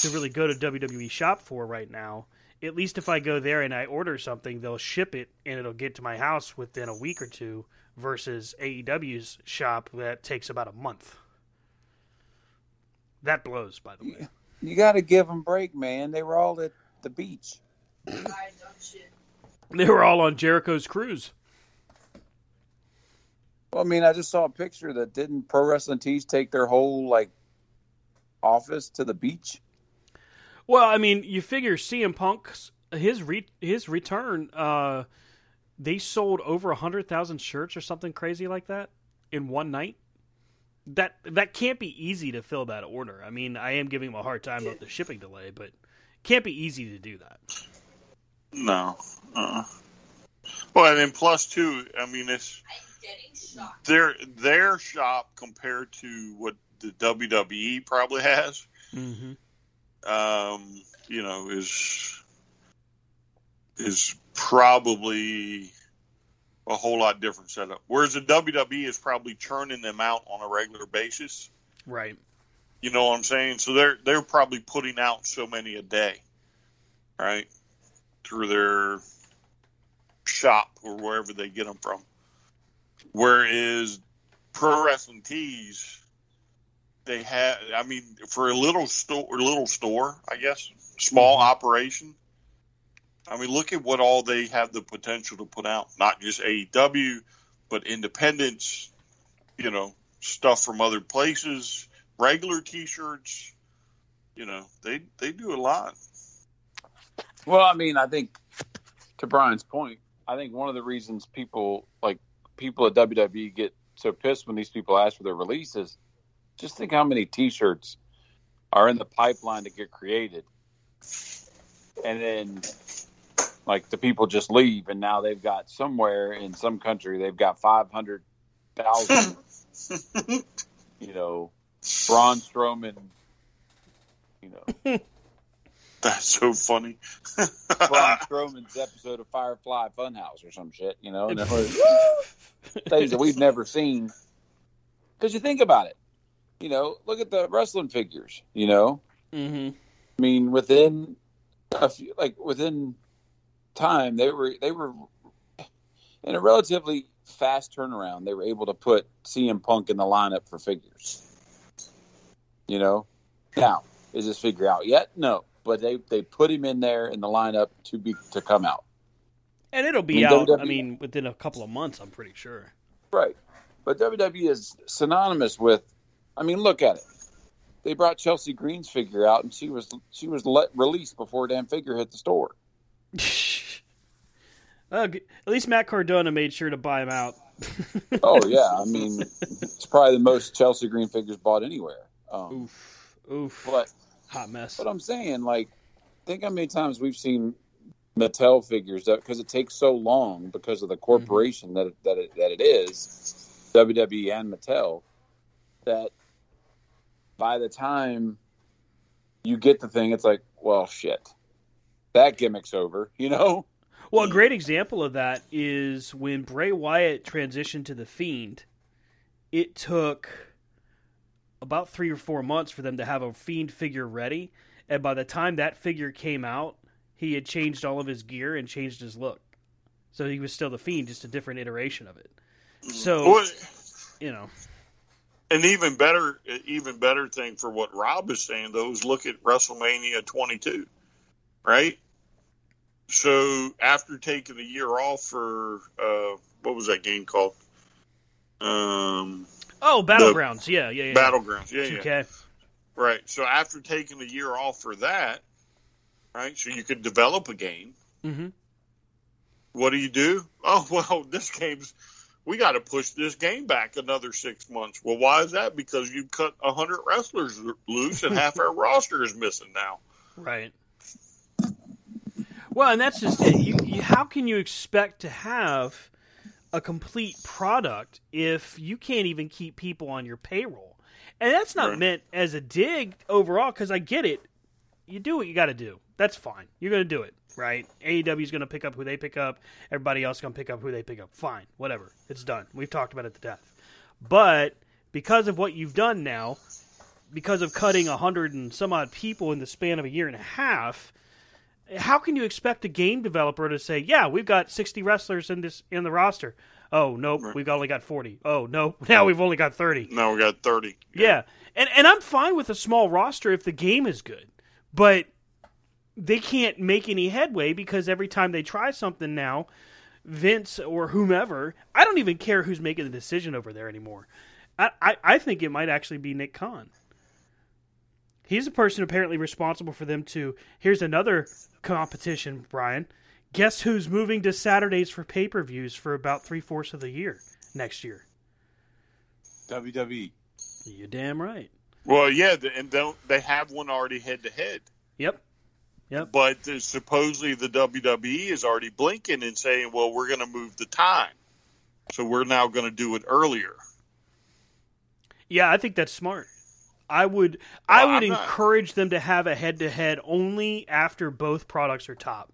to really go to WWE shop for right now, at least if I go there and I order something, they'll ship it and it'll get to my house within a week or two versus AEW's shop that takes about a month. That blows, by the way. You got to give them break, man. They were all at the beach. They were all on Jericho's cruise. Well, I mean, I just saw a picture that didn't Pro Wrestling Tees take their whole like office to the beach. Well, I mean, you figure CM Punk's his re- his return. Uh, they sold over a hundred thousand shirts or something crazy like that in one night. That that can't be easy to fill that order. I mean, I am giving them a hard time about the shipping delay, but it can't be easy to do that. No. Uh-uh. Well, and then plus two, I mean, it's their their shop compared to what the WWE probably has. Mm-hmm. Um, you know, is is probably a whole lot different setup. Whereas the WWE is probably churning them out on a regular basis. Right. You know what I'm saying? So they're they're probably putting out so many a day, right? Through their shop or wherever they get them from. Whereas pro wrestling tees, they have. I mean, for a little store, little store, I guess, small mm-hmm. operation. I mean, look at what all they have the potential to put out. Not just AEW, but independents. You know, stuff from other places, regular T-shirts. You know, they they do a lot. Well, I mean, I think to Brian's point, I think one of the reasons people like people at WWE get so pissed when these people ask for their releases, just think how many T-shirts are in the pipeline to get created, and then like the people just leave, and now they've got somewhere in some country they've got five hundred thousand, you know, Braun Strowman, you know. That's so funny. Braun Strowman's episode of Firefly Funhouse or some shit, you know, and things that we've never seen. Because you think about it, you know, look at the wrestling figures, you know. Mm-hmm. I mean, within a few, like within time, they were they were in a relatively fast turnaround. They were able to put CM Punk in the lineup for figures. You know, now is this figure out yet? No, but they they put him in there in the lineup to be to come out. And it'll be mean, out. I mean, within a couple of months, I'm pretty sure. Right. But WWE is synonymous with. I mean, look at it. They brought Chelsea Green's figure out, and she was she was let, released before damn figure hit the store. Uh, at least Matt Cardona made sure to buy him out. Oh yeah, I mean, it's probably the most Chelsea Green figures bought anywhere. Um, Oof, oof, but hot mess. but I'm saying, like, think how many times we've seen Mattel figures because it takes so long because of the corporation that that it, that it is, WWE and Mattel, that by the time you get the thing, it's like, well, shit, that gimmick's over, you know? Well, a great example of that is when Bray Wyatt transitioned to the Fiend. It took about three or four months for them to have a Fiend figure ready, and by the time that figure came out, he had changed all of his gear and changed his look. So he was still the Fiend, just a different iteration of it. So Well, you know, an even better, even better thing for what Rob is saying though is look at WrestleMania 22, right? So after taking a year off for uh, what was that game called? Um, oh, battlegrounds, yeah, yeah, yeah, Battlegrounds, yeah, yeah. 2K. Right. So after taking a year off for that, right? So you could develop a game. Mm-hmm. What do you do? Oh well, this game's we got to push this game back another six months. Well, why is that? Because you cut a hundred wrestlers loose and half our roster is missing now. Right. Well, and that's just it. You, you, how can you expect to have a complete product if you can't even keep people on your payroll? And that's not Right. meant as a dig overall, because I get it. You do what you got to do. That's fine. You're going to do it, right? AEW is going to pick up who they pick up. Everybody else going to pick up who they pick up. Fine, whatever. It's done. We've talked about it to death. But because of what you've done now, because of cutting a hundred and some odd people in the span of a year and a half, how can you expect a game developer to say, "Yeah, we've got sixty wrestlers in this in the roster"? Oh nope, we've only got forty. Oh no, now we've only got thirty. Now we got thirty. Yeah, and and I'm fine with a small roster if the game is good, but they can't make any headway because every time they try something now, Vince or whomever, I don't even care who's making the decision over there anymore. I, I, I think it might actually be Nick Khan. He's the person apparently responsible for them to. Here's another competition, Brian. Guess who's moving to Saturdays for pay per views for about three fourths of the year next year? WWE. You're damn right. Well, yeah, and don't they have one already head to head? Yep. Yep. But supposedly the WWE is already blinking and saying, "Well, we're going to move the time, so we're now going to do it earlier." Yeah, I think that's smart. I would I Well, would I'm not- encourage them to have a head to head only after both products are top.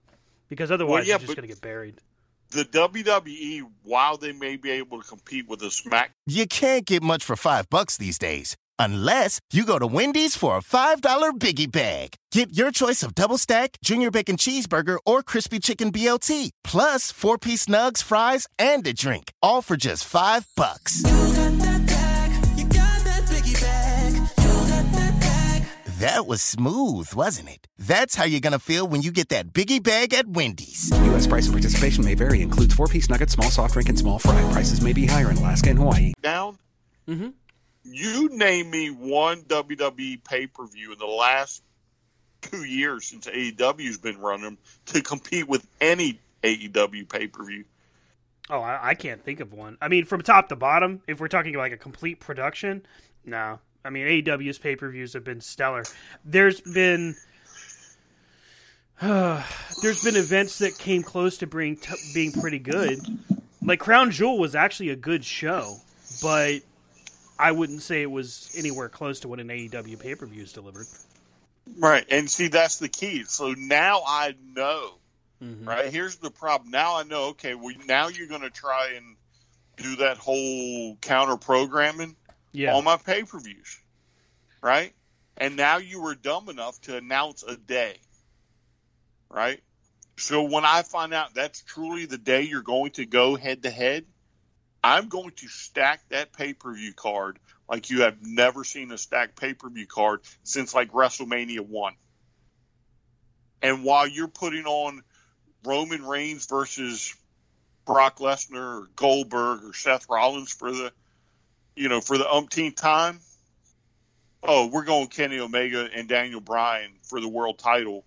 Because otherwise yeah, you're just gonna get buried. The WWE, while they may be able to compete with a Smack You can't get much for five bucks these days. Unless you go to Wendy's for a $5 biggie bag. Get your choice of double stack, junior bacon cheeseburger, or crispy chicken BLT, plus four piece nugs, fries, and a drink, all for just five bucks. That was smooth, wasn't it? That's how you're gonna feel when you get that biggie bag at Wendy's. U.S. price and participation may vary. Includes four-piece nuggets, small soft drink, and small fry. Prices may be higher in Alaska and Hawaii. Down. Mm-hmm. You name me one WWE pay per view in the last two years since AEW's been running them to compete with any AEW pay per view. Oh, I, I can't think of one. I mean, from top to bottom, if we're talking like a complete production, no. I mean, AEW's pay per views have been stellar. There's been. there's been events that came close to being t- being pretty good. Like Crown Jewel was actually a good show, but I wouldn't say it was anywhere close to what an AEW pay per view is delivered. Right, and see that's the key. So now I know. Mm-hmm. Right here's the problem. Now I know. Okay, well now you're going to try and do that whole counter programming Yeah. on my pay per views, right? And now you were dumb enough to announce a day, right? So when I find out that's truly the day you're going to go head to head, I'm going to stack that pay per view card like you have never seen a stacked pay per view card since like WrestleMania 1. And while you're putting on Roman Reigns versus Brock Lesnar or Goldberg or Seth Rollins for the, you know, for the umpteenth time, oh, we're going Kenny Omega and Daniel Bryan for the world title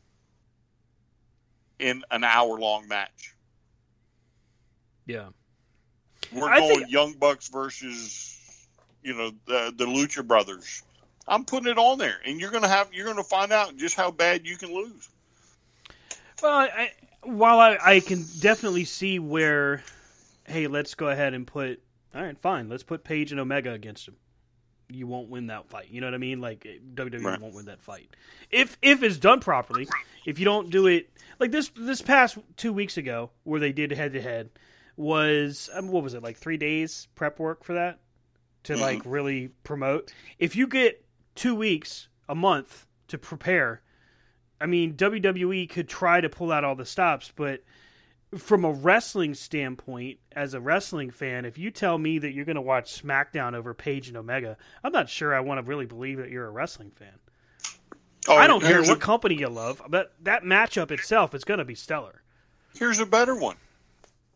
in an hour long match. Yeah. We're I going think- Young Bucks versus, you know, the the Lucha Brothers. I'm putting it on there, and you're gonna have you're gonna find out just how bad you can lose. Well, I, while I, I can definitely see where, hey, let's go ahead and put, all right, fine, let's put Page and Omega against him. You won't win that fight. You know what I mean? Like WWE Right. won't win that fight if if it's done properly. If you don't do it like this this past two weeks ago, where they did head to head, was um, what was it like three days prep work for that to Mhm. like really promote. If you get two weeks, a month to prepare, I mean, WWE could try to pull out all the stops, but from a wrestling standpoint, as a wrestling fan, if you tell me that you're going to watch SmackDown over Page and Omega, I'm not sure I want to really believe that you're a wrestling fan. Oh, I don't care what a- company you love, but that matchup itself is going to be stellar. Here's a better one: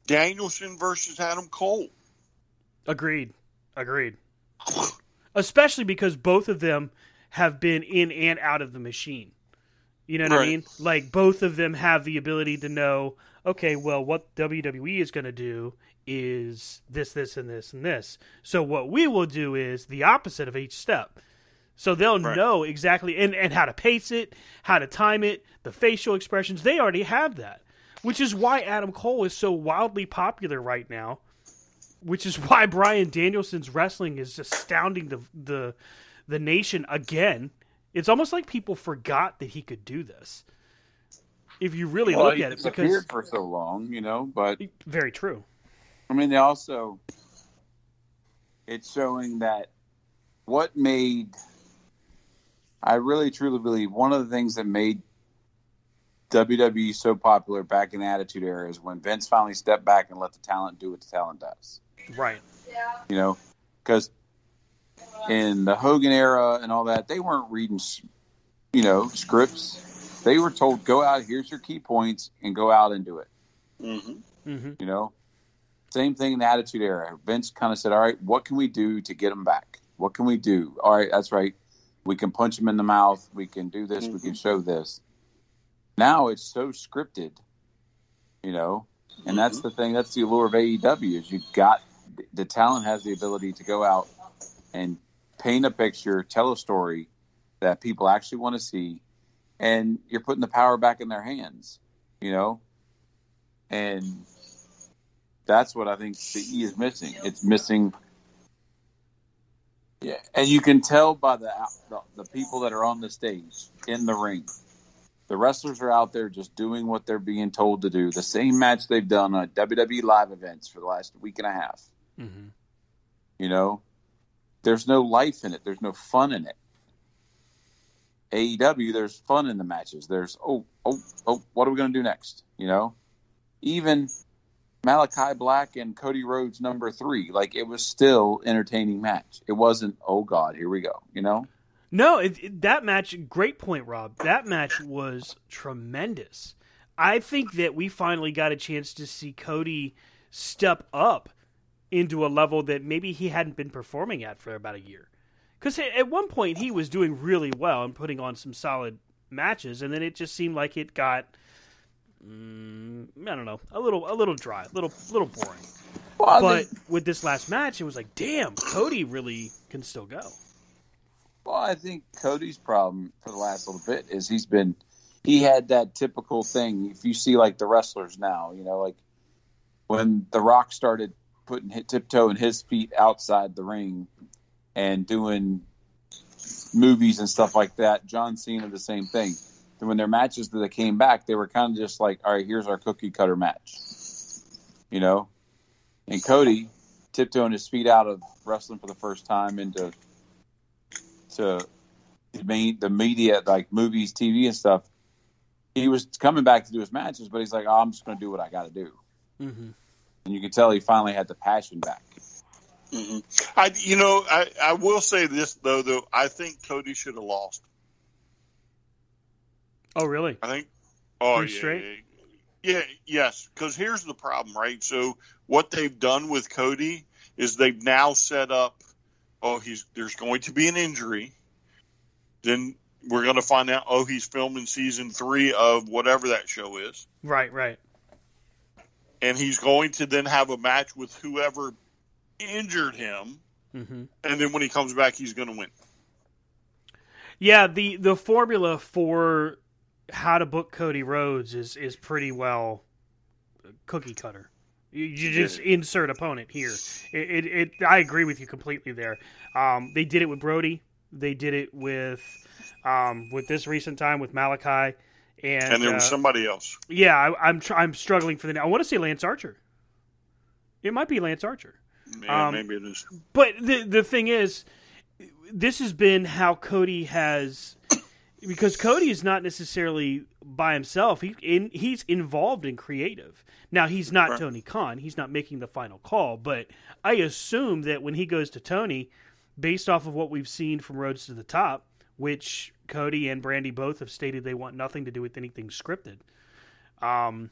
Danielson versus Adam Cole. Agreed. Agreed. Especially because both of them have been in and out of the machine. You know what I mean? Like both of them have the ability to know, okay, well, what WWE is going to do is this, this, and this, and this. So what we will do is the opposite of each step. So they'll Right. know exactly and, and how to pace it, how to time it, the facial expressions. They already have that, which is why Adam Cole is so wildly popular right now. Which is why Bryan Danielson's wrestling is astounding the the the nation again. It's almost like people forgot that he could do this. If you really Well, look at it, because for so long, you know. But very true. I mean, they also it's showing that what made I really truly believe one of the things that made WWE so popular back in the Attitude Era is when Vince finally stepped back and let the talent do what the talent does. Right. Yeah. You know, because in the Hogan era and all that, they weren't reading, you know, scripts. They were told, "Go out. Here's your key points, and go out and do it." Mm-hmm. Mm-hmm. You know, same thing in the Attitude Era. Vince kind of said, "All right, what can we do to get them back? What can we do? All right, that's right. We can punch them in the mouth. We can do this. We can show this." Now it's so scripted, you know, and that's the thing. That's the allure of AEW is you've got the talent has the ability to go out and paint a picture, tell a story that people actually want to see, and you're putting the power back in their hands, you know, and that's what I think the E is missing. It's missing. Yeah, and you can tell by the, the the people that are on the stage in the ring. The wrestlers are out there just doing what they're being told to do. The same match they've done on WWE live events for the last week and a half. Mm-hmm. You know, there's no life in it. There's no fun in it. AEW, there's fun in the matches. There's oh oh oh, what are we going to do next? You know, even Malakai Black and Cody Rhodes number three, like it was still entertaining match. It wasn't oh god, here we go. You know. No, it, it, that match. Great point, Rob. That match was tremendous. I think that we finally got a chance to see Cody step up into a level that maybe he hadn't been performing at for about a year. Because at one point he was doing really well and putting on some solid matches, and then it just seemed like it got, mm, I don't know, a little a little dry, a little little boring. Well, but think, with this last match, it was like, damn, Cody really can still go. Well, I think Cody's problem for the last little bit is he's been he had that typical thing. If you see like the wrestlers now, you know, like when The Rock started putting hit, tiptoe and his feet outside the ring and doing movies and stuff like that. John Cena, the same thing. And when their matches that they came back, they were kind of just like, all right, here's our cookie cutter match, you know. And Cody tiptoeing his feet out of wrestling for the first time into to the media, like movies, TV, and stuff. He was coming back to do his matches, but he's like, oh, I'm just going to do what I got to do. Mm-hmm and you could tell he finally had the passion back. Mm-hmm. I, you know, I, I will say this though, though I think Cody should have lost. Oh, really? I think. Oh, yeah, straight. Yeah, yes. Because here's the problem, right? So what they've done with Cody is they've now set up. Oh, he's there's going to be an injury. Then we're going to find out. Oh, he's filming season three of whatever that show is. Right, right and he's going to then have a match with whoever injured him, mm-hmm. and then when he comes back, he's going to win. Yeah, the the formula for how to book Cody Rhodes is is pretty well cookie cutter. You, you just yeah. insert opponent here. It, it, it, I agree with you completely there. Um, they did it with Brody. They did it with um, with this recent time with Malakai. And, and there was uh, somebody else. Yeah, I, am tr- I'm struggling for the. name. I want to say Lance Archer. It might be Lance Archer. Yeah, um, maybe it is. But the the thing is, this has been how Cody has, because Cody is not necessarily by himself. He in, he's involved in creative. Now he's not right. Tony Khan. He's not making the final call. But I assume that when he goes to Tony, based off of what we've seen from Rhodes to the Top, which Cody and Brandi both have stated they want nothing to do with anything scripted. Um,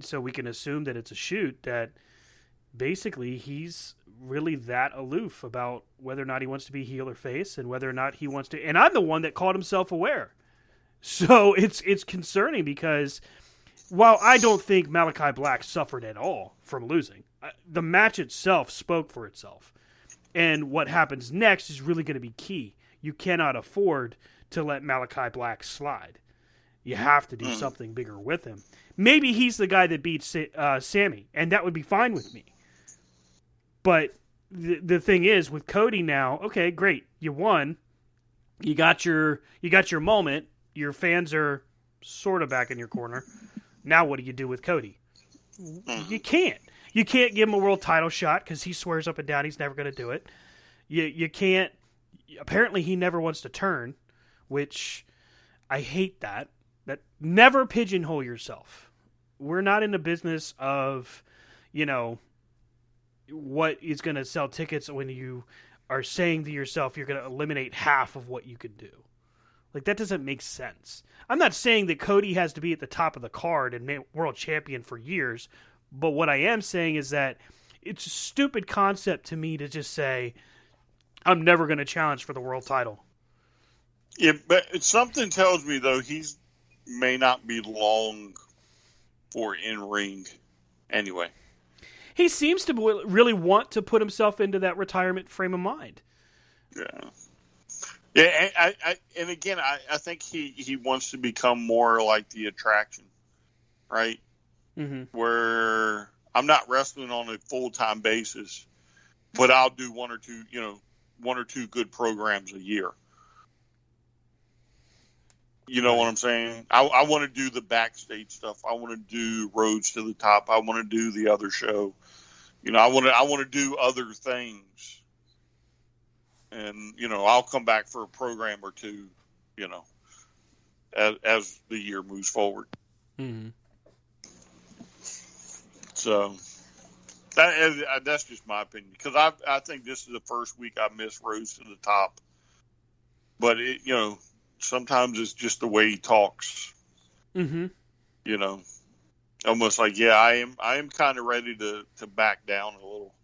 so we can assume that it's a shoot that basically he's really that aloof about whether or not he wants to be heel or face and whether or not he wants to and I'm the one that called him self-aware. So it's it's concerning because while I don't think Malakai Black suffered at all from losing, the match itself spoke for itself. And what happens next is really going to be key. You cannot afford to let Malakai Black slide. You have to do mm. something bigger with him. Maybe he's the guy that beats uh, Sammy, and that would be fine with me. But the the thing is, with Cody now, okay, great, you won. You got your you got your moment. Your fans are sort of back in your corner. Now, what do you do with Cody? Mm. You can't. You can't give him a world title shot because he swears up and down he's never going to do it. You you can't. Apparently, he never wants to turn which I hate that. That never pigeonhole yourself. We're not in the business of, you know, what is going to sell tickets when you are saying to yourself you're going to eliminate half of what you could do. Like that doesn't make sense. I'm not saying that Cody has to be at the top of the card and world champion for years, but what I am saying is that it's a stupid concept to me to just say I'm never going to challenge for the world title. Yeah, but something tells me though he's may not be long for in ring. Anyway, he seems to really want to put himself into that retirement frame of mind. Yeah. Yeah, I, I, and again, I, I think he, he wants to become more like the attraction, right? Mm-hmm. Where I'm not wrestling on a full time basis, but I'll do one or two, you know, one or two good programs a year. You know what I'm saying? I, I want to do the backstage stuff. I want to do Rhodes to the top. I want to do the other show. You know, I want to I want to do other things. and you know I'll come back for a program or two, you know, as as the year moves forward. Mm-hmm. So that is, uh, that's just my opinion because I I think this is the first week I missed Rhodes to the top, but it you know sometimes it's just the way he talks. Mm-hmm. You know, almost like yeah I am I am kind of ready to to back down a little.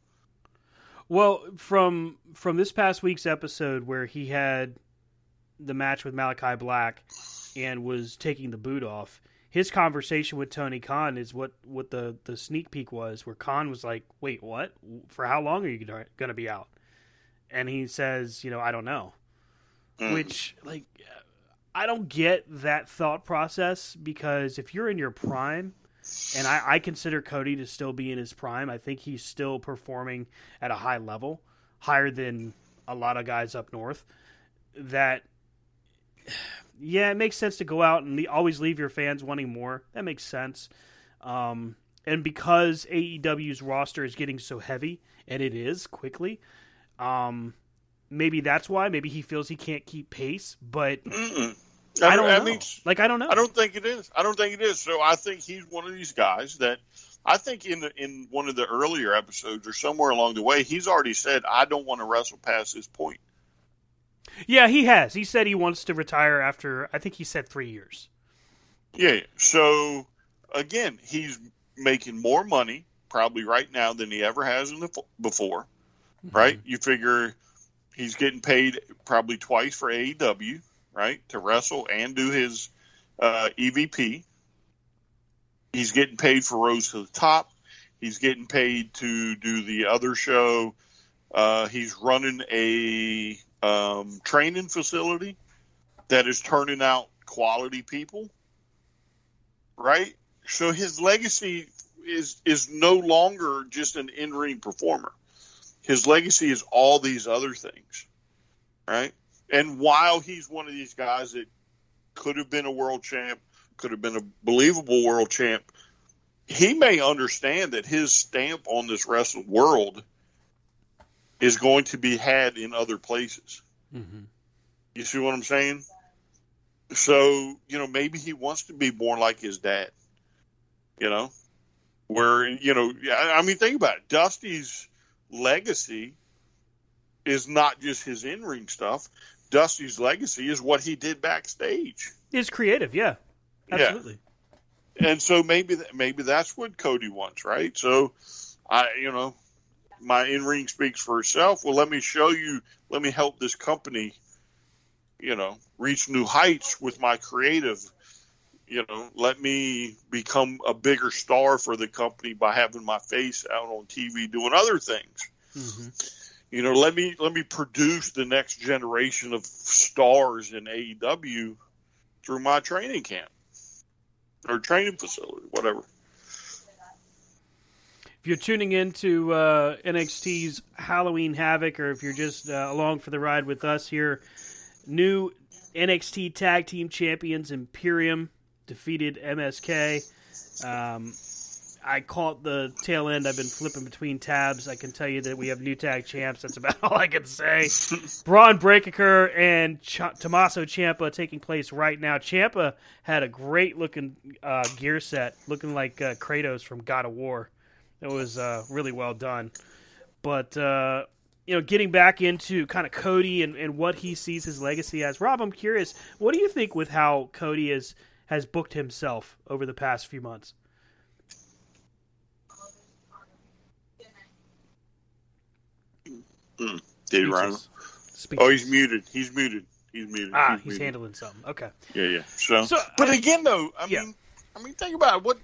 Well, from from this past week's episode where he had the match with Malakai Black and was taking the boot off, his conversation with Tony Khan is what what the the sneak peek was, where Khan was like, "Wait, what? For how long are you going to be out?" And he says, "You know, I don't know." Mm. Which like I don't get that thought process because if you're in your prime, and I, I consider Cody to still be in his prime, I think he's still performing at a high level, higher than a lot of guys up north. That yeah, it makes sense to go out and always leave your fans wanting more. That makes sense. Um, and because AEW's roster is getting so heavy, and it is quickly, um, maybe that's why. Maybe he feels he can't keep pace. But Mm-mm. I don't I know. mean, like I don't know. I don't think it is. I don't think it is. So I think he's one of these guys that I think in the, in one of the earlier episodes or somewhere along the way, he's already said, "I don't want to wrestle past this point." Yeah, he has. He said he wants to retire after. I think he said three years. Yeah. So again, he's making more money probably right now than he ever has in the before. Mm-hmm. Right? You figure he's getting paid probably twice for AEW, right, to wrestle and do his uh, EVP. He's getting paid for Rhodes to the Top. He's getting paid to do the other show. Uh, he's running a um, training facility that is turning out quality people, right? So his legacy is is no longer just an in ring performer. His legacy is all these other things, right? And while he's one of these guys that could have been a world champ, could have been a believable world champ, he may understand that his stamp on this wrestling world is going to be had in other places. Mm-hmm. You see what I'm saying? So, you know, maybe he wants to be more like his dad, you know, where, you know, I mean, think about it. Dusty's legacy is not just his in ring stuff. Dusty's legacy is what he did backstage. Is creative, yeah, absolutely. Yeah. And so maybe maybe that's what Cody wants, right? So, I you know, my in ring speaks for itself. Well, let me show you. Let me help this company, you know, reach new heights with my creative. You know, let me become a bigger star for the company by having my face out on TV doing other things. Mm-hmm. You know, let me let me produce the next generation of stars in AEW through my training camp or training facility, whatever. If you're tuning into uh, NXT's Halloween Havoc, or if you're just uh, along for the ride with us here, new NXT Tag Team Champions Imperium defeated MSK. Um, I caught the tail end. I've been flipping between tabs. I can tell you that we have new tag champs. That's about all I can say. Bron Breakker and Ch- Tommaso Ciampa taking place right now. Ciampa had a great looking uh, gear set, looking like uh, Kratos from God of War. It was uh, really well done. But uh, you know, getting back into kind of Cody and, and what he sees his legacy as. Rob, I'm curious. What do you think with how Cody is has booked himself over the past few months? Mm. Did he run? Oh, he's muted. He's muted. He's muted. Ah, he's, muted. handling something. Okay. Yeah, yeah. So, So, but I- again, though, I Yeah. mean, I mean, think about it. what.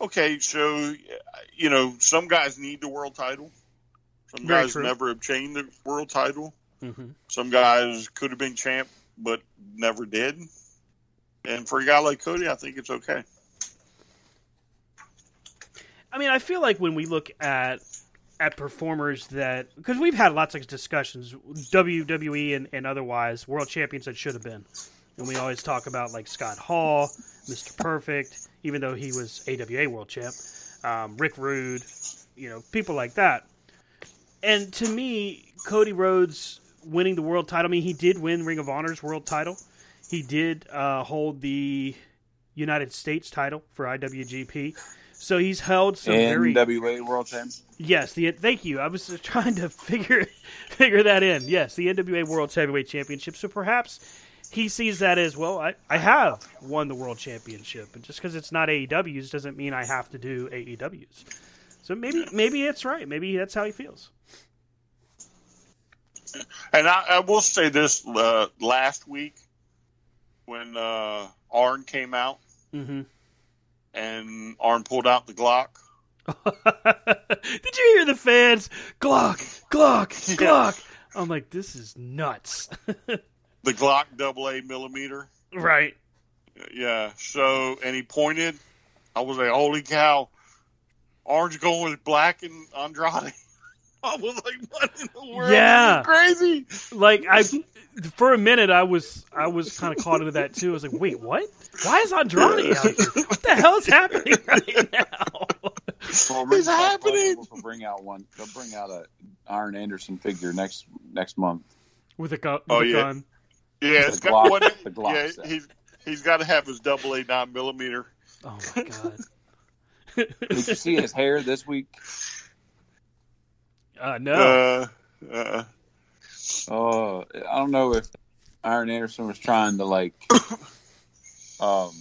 Okay, so you know, some guys need the world title. Some Very guys true. never obtained the world title. Mhm. Some guys could have been champ, but never did. And for a guy like Cody, I think it's okay. I mean, I feel like when we look at at performers that because we've had lots of discussions, WWE and, and otherwise, world champions that should have been, and we always talk about like Scott Hall, Mr. Perfect, even though he was AWA world champ, um, Rick Rude, you know, people like that. and to me, Cody Rhodes winning the world title. I mean, he did win Ring of Honor's world title. He did uh, hold the United States title for IWGP. So he's held some very NWA World Champion. yes. The thank you. I was just trying to figure figure that in. Yes, the NWA World Heavyweight Championship. So perhaps he sees that as well. I, I have won the World Championship, and just because it's not AEW's doesn't mean I have to do AEW's. So maybe maybe it's right. Maybe that's how he feels. And I, I will say this: uh, last week when uh, Arn came out Mm-hmm. And Arn pulled out the Glock, Did you hear the fans? Glock, Glock, Yeah. Glock. I'm like, this is nuts. the Glock double A millimeter. right. Yeah. So, and he pointed. I was like, "Holy cow!" Arn's going with Black and Andrade. I was like, "What in the world? Yeah. This is crazy." Like I, for a minute, I was I was kind of caught into that too. I was like, wait, what? Why is Andrade out here? What the hell is happening right now? Well, It's Ring Talk happening. Festival will bring out one. They'll bring out a Arn Anderson figure next next month. With a gun. With Oh, a yeah. gun. Yeah, it's The got Glock- one. the Glock yeah, set. he's he's got to have his double A nine millimeter. Oh my god. Did you see his hair this week? Uh, no. Uh, uh, Oh, I don't know if Arn Anderson was trying to like, um,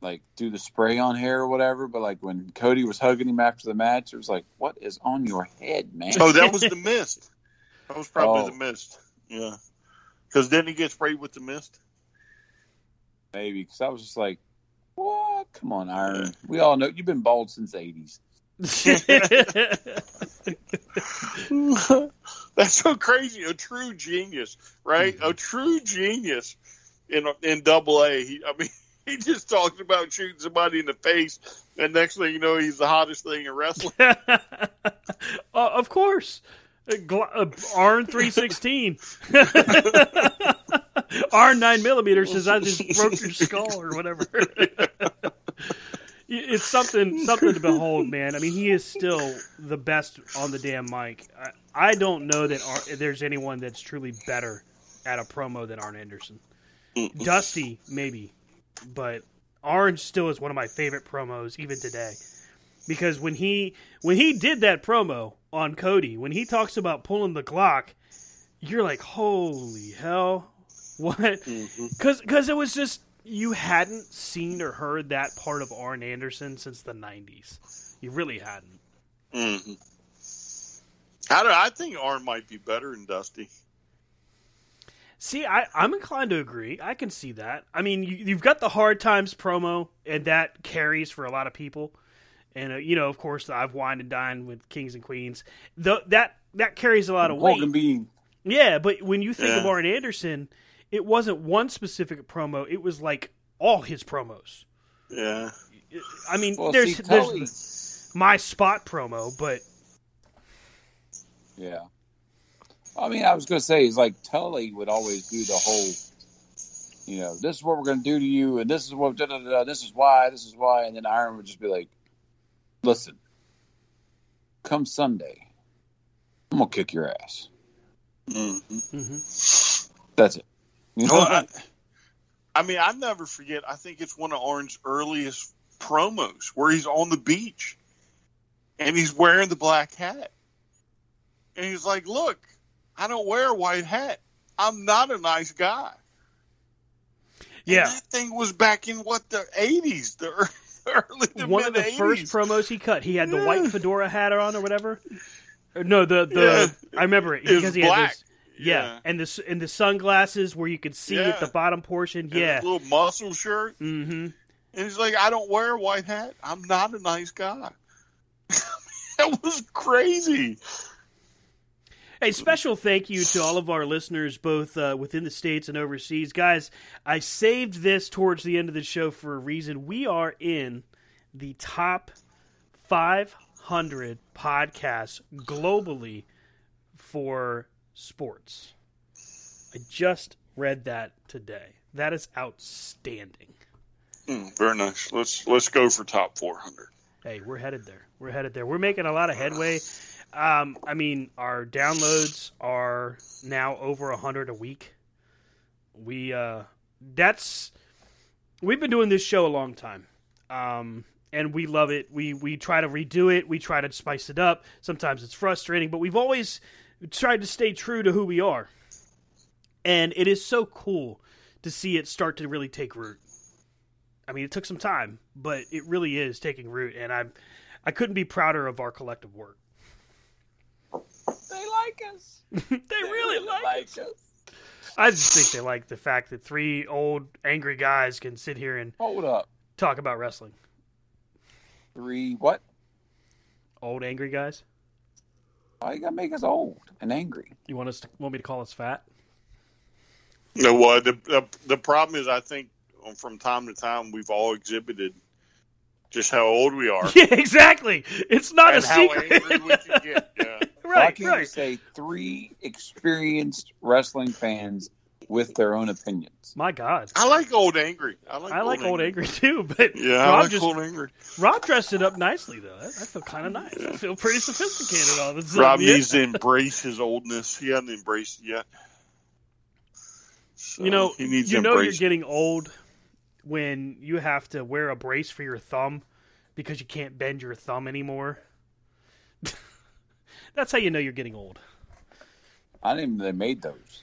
like do the spray on hair or whatever. But like when Cody was hugging him after the match, it was like, "What is on your head, man?" oh, that was the mist. That was probably Oh. the mist. Yeah, because didn't he gets sprayed with the mist? Maybe because I was just like, "What? Come on, Arn. We all know you've been bald since the '80s." That's so crazy. A true genius, right? A true genius in in Double A. He, I mean, he just talks about shooting somebody in the face, and next thing you know, he's the hottest thing in wrestling. uh, of course. Uh, uh, Arn three sixteen. Arn nine millimeter says I just broke your skull or whatever. It's something something to behold, man. I mean, he is still the best on the damn mic. I, I don't know that Ar- there's anyone that's truly better at a promo than Arn Anderson. Dusty, maybe, but Arn still is one of my favorite promos even today. Because when he when he did that promo on Cody, when he talks about pulling the Glock, you're like, holy hell, what? Mm-hmm. Because it was just you hadn't seen or heard that part of Arn Anderson since the '90s. You really hadn't. hmm I don't. I think Arn might be better than Dusty. See, I, I'm inclined to agree. I can see that. I mean, you, you've got the hard times promo, and that carries for a lot of people. And uh, you know, of course, I've wined and dined with kings and queens. The, that that carries a lot of weight. Pork bean. Yeah, but when you think of Arn Anderson, it wasn't one specific promo. It was like all his promos. Yeah. I mean, Well, there's see, there's the- my spot promo, but Yeah. I mean, I was going to say, is like Tully would always do the whole, you know, this is what we're going to do to you, and this is what, da, da, da, da, this is why, this is why. And then Arn would just be like, listen, come Sunday, I'm going to kick your ass. hmm That's it. You know? I, I mean, I never forget. I think it's one of Arn's earliest promos where he's on the beach and he's wearing the black hat, and he's like, "Look, I don't wear a white hat. I'm not a nice guy." And yeah, that thing was back in what the '80s, the early one of the mid-80s. first promos he cut, he had the Yeah. white fedora hat on or whatever. Uh, no, the the Yeah. I remember it because he had this. Yeah. Yeah. and the and the sunglasses where you could see at the bottom portion. And Yeah, little muscle shirt, mm-hmm. and he's like, "I don't wear a white hat. I'm not a nice guy." that was crazy. A special thank you to all of our listeners, both uh, within the states and overseas, guys. I saved this towards the end of the show for a reason. We are in the top 500 podcasts globally for sports. I just read that today. That is outstanding. Mm, very nice. Let's let's go for top 400. Hey, we're headed there. We're headed there. We're making a lot of headway. Um, I mean, our downloads are now over a hundred a week. We uh, that's we've been doing this show a long time, um, and we love it. We we try to redo it. We try to spice it up. Sometimes it's frustrating, but we've always tried to stay true to who we are. And it is so cool to see it start to really take root. I mean, it took some time, but it really is taking root, and I'm I couldn't be prouder of our collective work. They like us. they, really, like, us. I just think they like the fact that three old angry guys can sit here and Hold up. talk about wrestling. Three what? Old angry guys. Why you gotta make us old and angry? You want us to want me to call us fat? No, well, the, the the problem is, I think um, from time to time we've all exhibited just how old we are. Yeah, exactly. It's not and a how secret. angry we can get. Yeah. Why right, can't you right. say three experienced wrestling fans with their own opinions? My God, I like old angry. I like I like old angry too, but Yeah, I like just old angry. Rob dressed it up nicely though. I, I feel kind of nice. I feel pretty sophisticated all of a sudden. Rob yeah. needs to embrace his oldness. He hasn't embraced it yet. So You know, he needs you know you're getting old when you have to wear a brace for your thumb because you can't bend your thumb anymore. That's how you know you're getting old. I didn't even know they made those.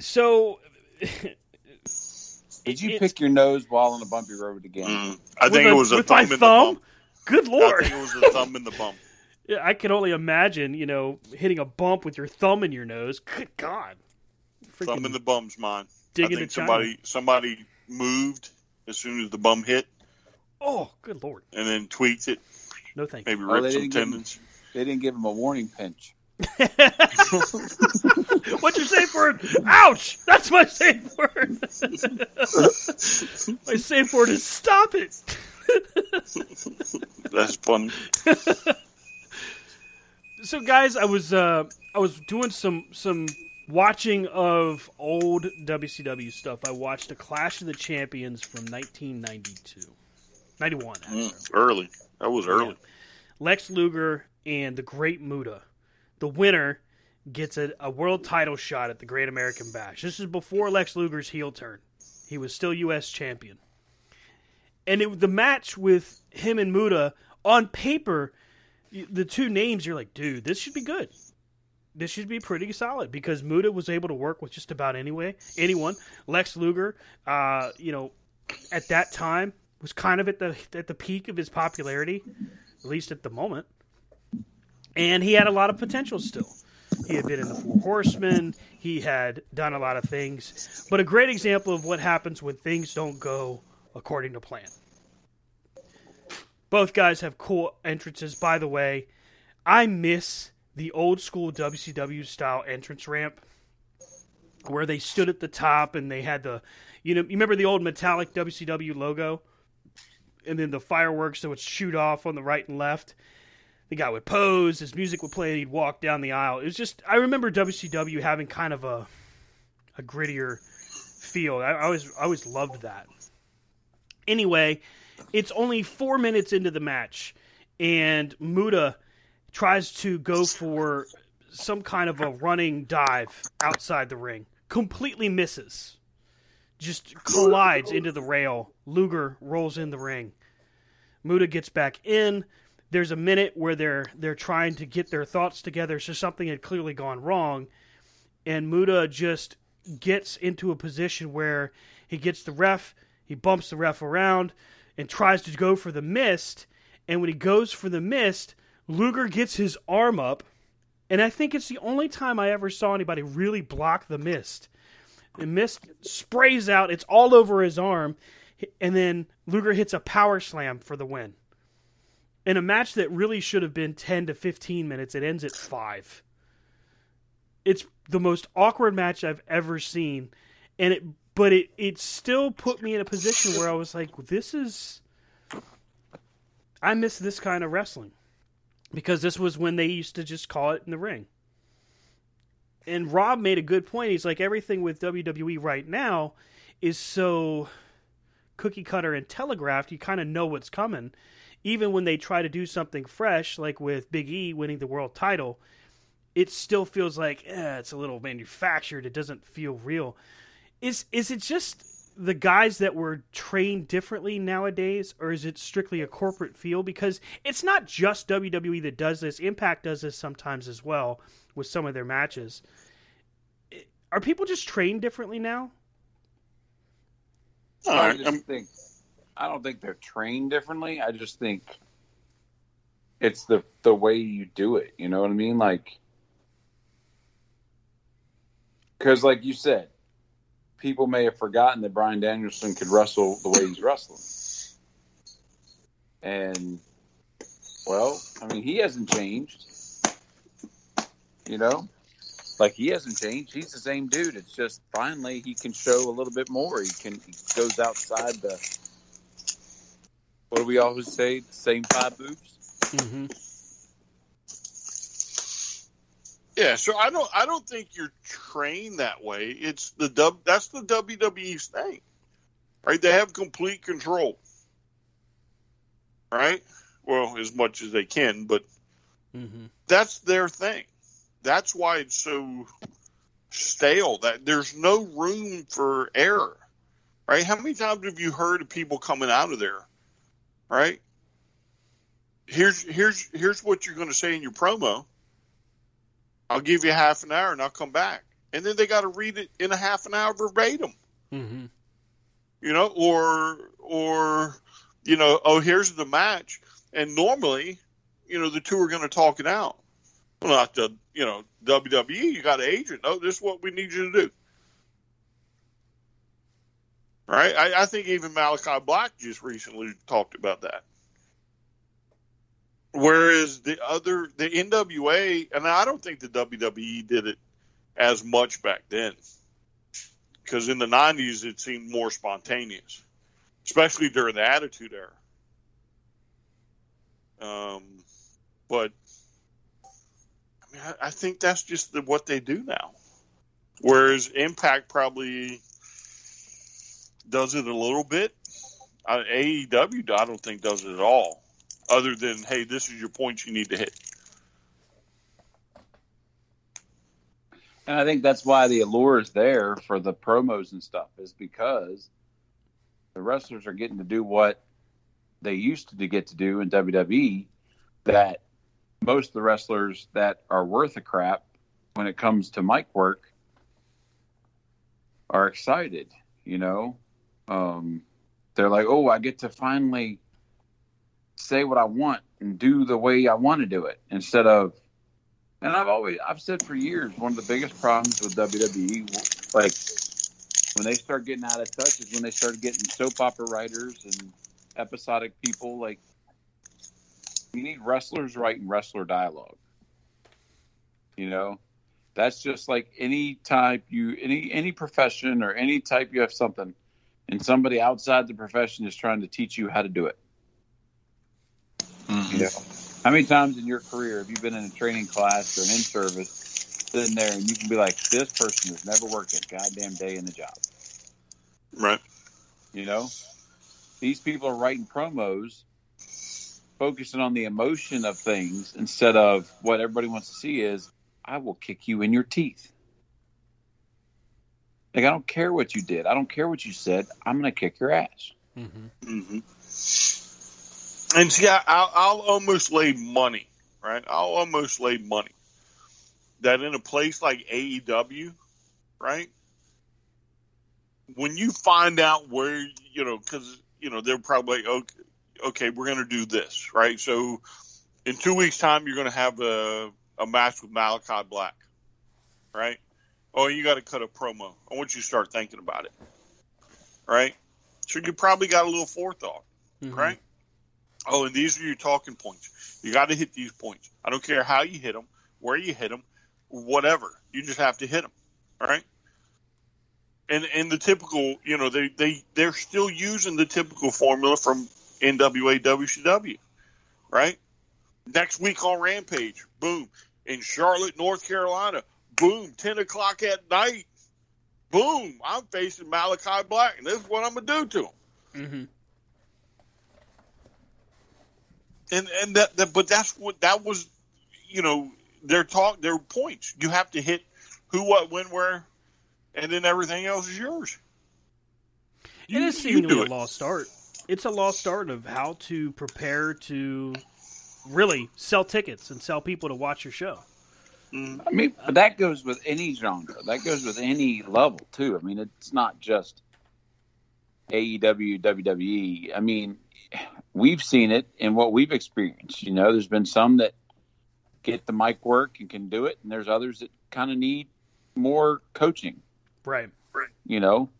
So, Did you pick your nose while on a bumpy road again? Mm. I think a- it was a with thumb my in the thumb. bump. Good I lord! think it was a thumb in the bump. Yeah, I can only imagine, you know, hitting a bump with your thumb in your nose. Good God! Thumb in the bum's mine. dig I into think China. somebody somebody moved as soon as the bum hit, Oh, good lord! and then tweaked it. No thank you. Maybe Oh, ripped some didn't him- tendons. They didn't give him a warning pinch. What's your safe word? Ouch! That's my safe word. my safe word is stop it. That's fun. so guys, I was uh, I was doing some some watching of old WCW stuff. I watched a Clash of the Champions from 1992, 91 actually. Mm, early. That was early. Lex Luger and the Great Muta. The winner gets a, a world title shot at the Great American Bash. This is before Lex Luger's heel turn. He was still U.S. champion. And it, the match with him and Muta, on paper, the two names, you're like, dude, this should be good. This should be pretty solid because Muta was able to work with just about anyway, anyone. Lex Luger, uh, you know, at that time was kind of at the at the peak of his popularity, at least at the moment. And he had a lot of potential still. He had been in the Four Horsemen. He had done a lot of things. But a great example of what happens when things don't go according to plan. Both guys have cool entrances. By the way, I miss the old school WCW style entrance ramp where they stood at the top and they had the, you know, you remember the old metallic WCW logo? And then the fireworks that would shoot off on the right and left the guy would pose, his music would play, he'd walk down the aisle. It was just I remember WCW having kind of a a grittier feel. I, I always I always loved that. Anyway, it's only four minutes into the match, and Muta tries to go for some kind of a running dive outside the ring. Completely misses. Just collides into the rail. Luger rolls in the ring. Muta gets back in there's a minute where they're they're trying to get their thoughts together so something had clearly gone wrong. And Muta just gets into a position where he gets the ref he bumps the ref around and tries to go for the mist. And when he goes for the mist Luger gets his arm up. And I think it's the only time I ever saw anybody really block the mist. The mist sprays out it's all over his arm and then Luger hits a power slam for the win in a match that really should have been 10 to 15 minutes, it ends at 5. It's the most awkward match I've ever seen. And it but it it still put me in a position where I was like this is I miss this kind of wrestling. Because this was when they used to just call it in the ring. And Rob made a good point. He's like everything with WWE right now is so cookie cutter and telegraphed, you kind of know what's coming even when they try to do something fresh, like with Big E winning the world title, it still feels like eh, it's a little manufactured. It doesn't feel real. Is is it just the guys that were trained differently nowadays, or is it strictly a corporate feel? Because it's not just WWE that does this. Impact does this sometimes as well with some of their matches. Are people just trained differently now? I just think I don't think they're trained differently. I just think it's the the way you do it. You know what I mean? Like, because like you said, people may have forgotten that Bryan Danielson could wrestle the way he's wrestling, and well, I mean, he hasn't changed. You know, like he hasn't changed. He's the same dude. It's just finally he can show a little bit more. He can he goes outside the what do we always say? Same five moves. Mm-hmm. Yeah, so I don't I don't think you're trained that way. It's the W that's the WWE's thing. Right? They have complete control. Right? Well, as much as they can, but mm-hmm. that's their thing. That's why it's so stale that there's no room for error. Right? How many times have you heard of people coming out of there? Right? Here's here's here's what you're going to say in your promo. I'll give you half an hour and I'll come back. And then they got to read it in a half an hour verbatim. Mm-hmm. You know, or or you know, oh, here's the match, and normally, you know, the two are going to talk it out. Well, not the you know WWE. You got an agent. Oh, this is what we need you to do. Right? I, I think even Malakai Black just recently talked about that. Whereas the other, the NWA, and I don't think the WWE did it as much back then. Because in the 90s, it seemed more spontaneous, especially during the Attitude Era. Um, but I mean, I, I think that's just the, what they do now. Whereas Impact probably does it a little bit. Uh, AEW, I don't think does it at all other than hey, this is your points you need to hit. And I think that's why the allure is there for the promos and stuff is because the wrestlers are getting to do what they used to get to do in WWE that most of the wrestlers that are worth a crap when it comes to mic work are excited, you know. Um, they're like, "Oh, I get to finally say what I want and do the way I want to do it instead of. And I've always I've said for years one of the biggest problems with WWE, like when they start getting out of touch, is when they start getting soap opera writers and episodic people. Like you need wrestlers writing wrestler dialogue. You know, that's just like any type you any any profession or any type you have something, and somebody outside the profession is trying to teach you how to do it. Mm-hmm. You know, how many times in your career have you been in a training class or an in service, sitting there, and you can be like, "This person has never worked a goddamn day in the job." Right. You know, these people are writing promos, focusing on the emotion of things instead of what everybody wants to see is, "I will kick you in your teeth." Like I don't care what you did. I don't care what you said. I'm going to kick your ass. Mm-hmm. Mm-hmm. And see, I, I'll, I'll almost lay money, right? I'll almost lay money that in a place like AEW, right? When you find out where, you know, because, you know, they're probably, okay, okay we're going to do this, right? So in two weeks' time, you're going to have a, a match with Malakai Black, right? Oh, you got to cut a promo. I want you to start thinking about it, right? So you probably got a little forethought, Mm-hmm. right? Oh, and these are your talking points. You got to hit these points. I don't care how you hit them, where you hit them, whatever. You just have to hit them, all right? And and the typical, you know, they they they're still using the typical formula from NWA WCW, right? Next week on Rampage, boom, in Charlotte, North Carolina, boom, ten o'clock at night, boom, I'm facing Malakai Black, and this is what I'm gonna do to him. Mm-hmm. and and that, that but that's what that was, you know, their talk, their points. You have to hit who, what, when, where, and then everything else is yours. You, it is seemingly a lost art. It's a lost art of how to prepare to really sell tickets and sell people to watch your show. I mean, but that goes with any genre. That goes with any level too. I mean, it's not just AEW, WWE. I mean, we've seen it in what we've experienced. You know, there's been some that get the mic work and can do it, and there's others that kind of need more coaching. Right. Right. You know,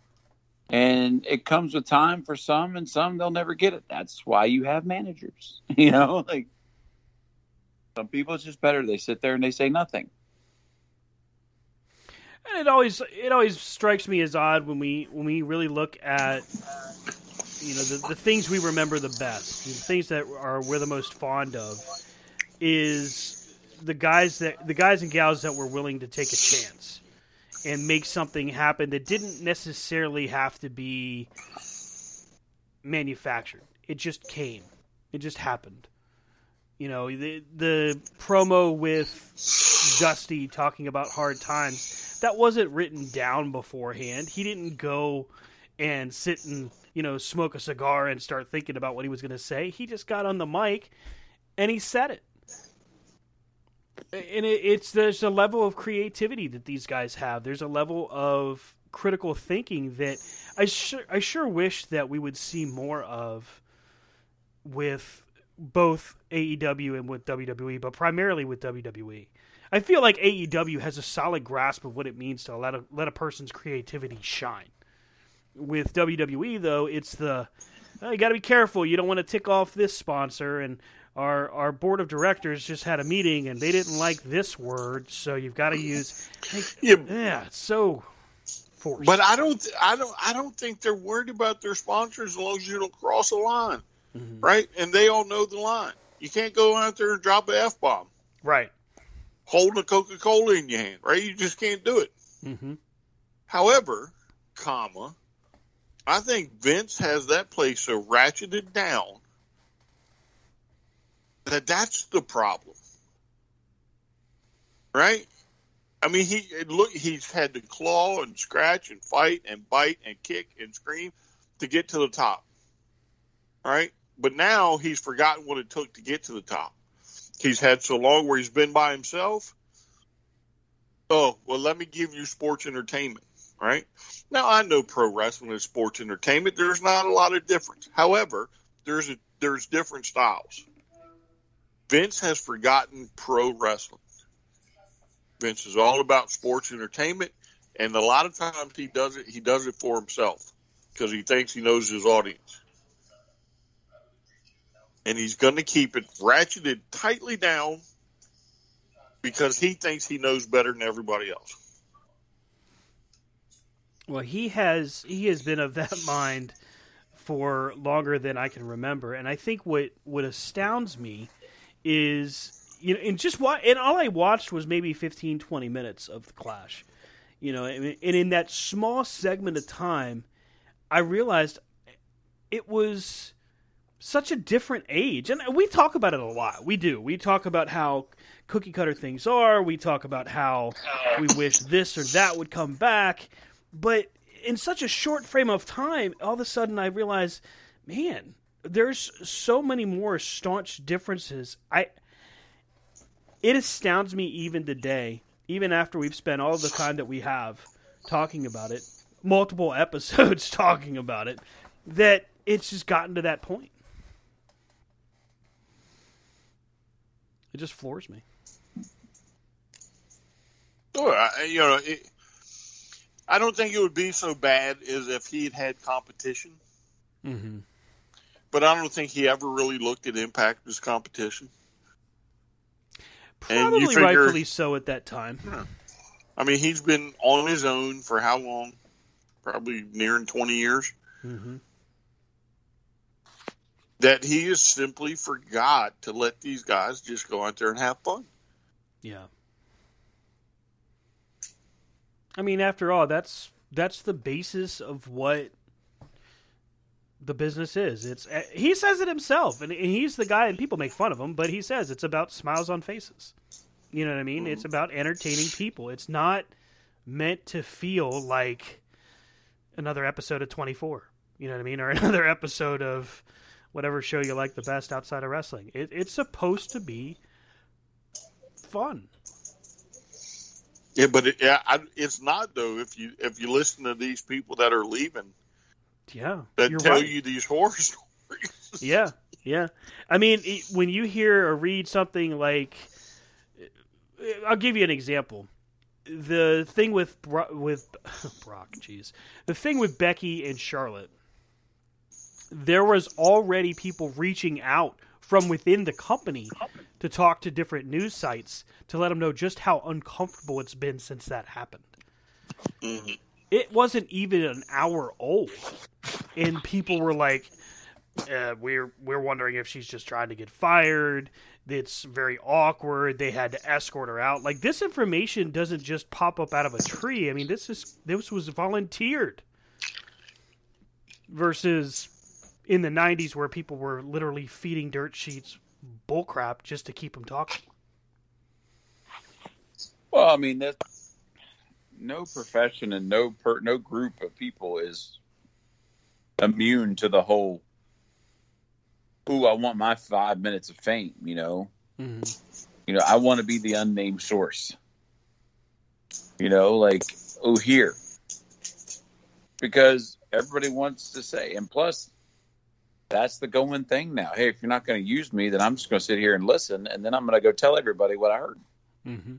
and it comes with time for some, and some they'll never get it. That's why you have managers. You know, like some people it's just better they sit there and they say nothing. And it always it always strikes me as odd when we when we really look at you know the, the things we remember the best, the things that are we're the most fond of, is the guys that the guys and gals that were willing to take a chance and make something happen that didn't necessarily have to be manufactured. It just came. It just happened. You know, the the promo with Dusty talking about hard times, that wasn't written down beforehand. He didn't go and sit and, you know, smoke a cigar and start thinking about what he was going to say. He just got on the mic and he said it. And it, it's there's a level of creativity that these guys have. There's a level of critical thinking that I sure I sure wish that we would see more of with both AEW and with WWE, but primarily with WWE. I feel like AEW has a solid grasp of what it means to let a, let a person's creativity shine. With WWE, though, it's the oh, you got to be careful. You don't want to tick off this sponsor, and our our board of directors just had a meeting and they didn't like this word, so you've got to use. Like, yeah, yeah, so forced. But I don't, I don't, I don't think they're worried about their sponsors as long as you don't cross a line, mm-hmm. right? And they all know the line. You can't go out there and drop an f bomb, right? Holding a Coca Cola in your hand, right? You just can't do it. Mm-hmm. However, comma, I think Vince has that place so ratcheted down that that's the problem, right? I mean, he look he's had to claw and scratch and fight and bite and kick and scream to get to the top, right? But now he's forgotten what it took to get to the top. He's had so long where he's been by himself. Oh well, let me give you sports entertainment, right? Now I know pro wrestling is sports entertainment. There's not a lot of difference. However, there's a, there's different styles. Vince has forgotten pro wrestling. Vince is all about sports entertainment, and a lot of times he does it. He does it for himself because he thinks he knows his audience, and he's going to keep it ratcheted tightly down because he thinks he knows better than everybody else. Well, he has he has been of that mind for longer than I can remember, and I think what what astounds me is you know and just what and all I watched was maybe 15 20 minutes of the clash you know and, and in that small segment of time I realized it was such a different age. And we talk about it a lot. We do. We talk about how cookie cutter things are. We talk about how we wish this or that would come back. But in such a short frame of time all of a sudden I realize, man there's so many more staunch differences. I it astounds me even today, even after we've spent all the time that we have talking about it, multiple episodes talking about it, that it's just gotten to that point. It just floors me. Sure, you know, it, I don't think it would be so bad as if he had had competition. Mm-hmm but I don't think he ever really looked at Impact as competition. Probably figure, rightfully so at that time. Yeah. I mean, he's been on his own for how long? Probably nearing 20 years. Mm-hmm. That he has simply forgot to let these guys just go out there and have fun. Yeah. I mean, after all, that's that's the basis of what the business is. It's uh, he says it himself, and he's the guy, and people make fun of him, but he says it's about smiles on faces. You know what I mean? Mm-hmm. It's about entertaining people. It's not meant to feel like another episode of 24. You know what I mean? Or another episode of whatever show you like the best outside of wrestling. It, it's supposed to be fun. Yeah, but it, yeah, I, it's not though. If you if you listen to these people that are leaving, yeah, that tell right. you these horror stories. yeah, yeah. I mean, when you hear or read something like, I'll give you an example. The thing with with Brock, jeez, the thing with Becky and Charlotte. There was already people reaching out from within the company to talk to different news sites to let them know just how uncomfortable it's been since that happened. Mm-hmm. It wasn't even an hour old, and people were like, uh, "We're we're wondering if she's just trying to get fired." It's very awkward. They had to escort her out. Like this information doesn't just pop up out of a tree. I mean, this is this was volunteered. Versus in the '90s, where people were literally feeding dirt sheets bullcrap just to keep them talking. Well, I mean, that no profession and no per, no group of people is immune to the whole. Ooh, I want my five minutes of fame. You know, mm-hmm. you know, I want to be the unnamed source. You know, like oh here, because everybody wants to say, and plus, that's the going thing now. Hey, if you're not going to use me, then I'm just going to sit here and listen, and then I'm going to go tell everybody what I heard. Mm-hmm.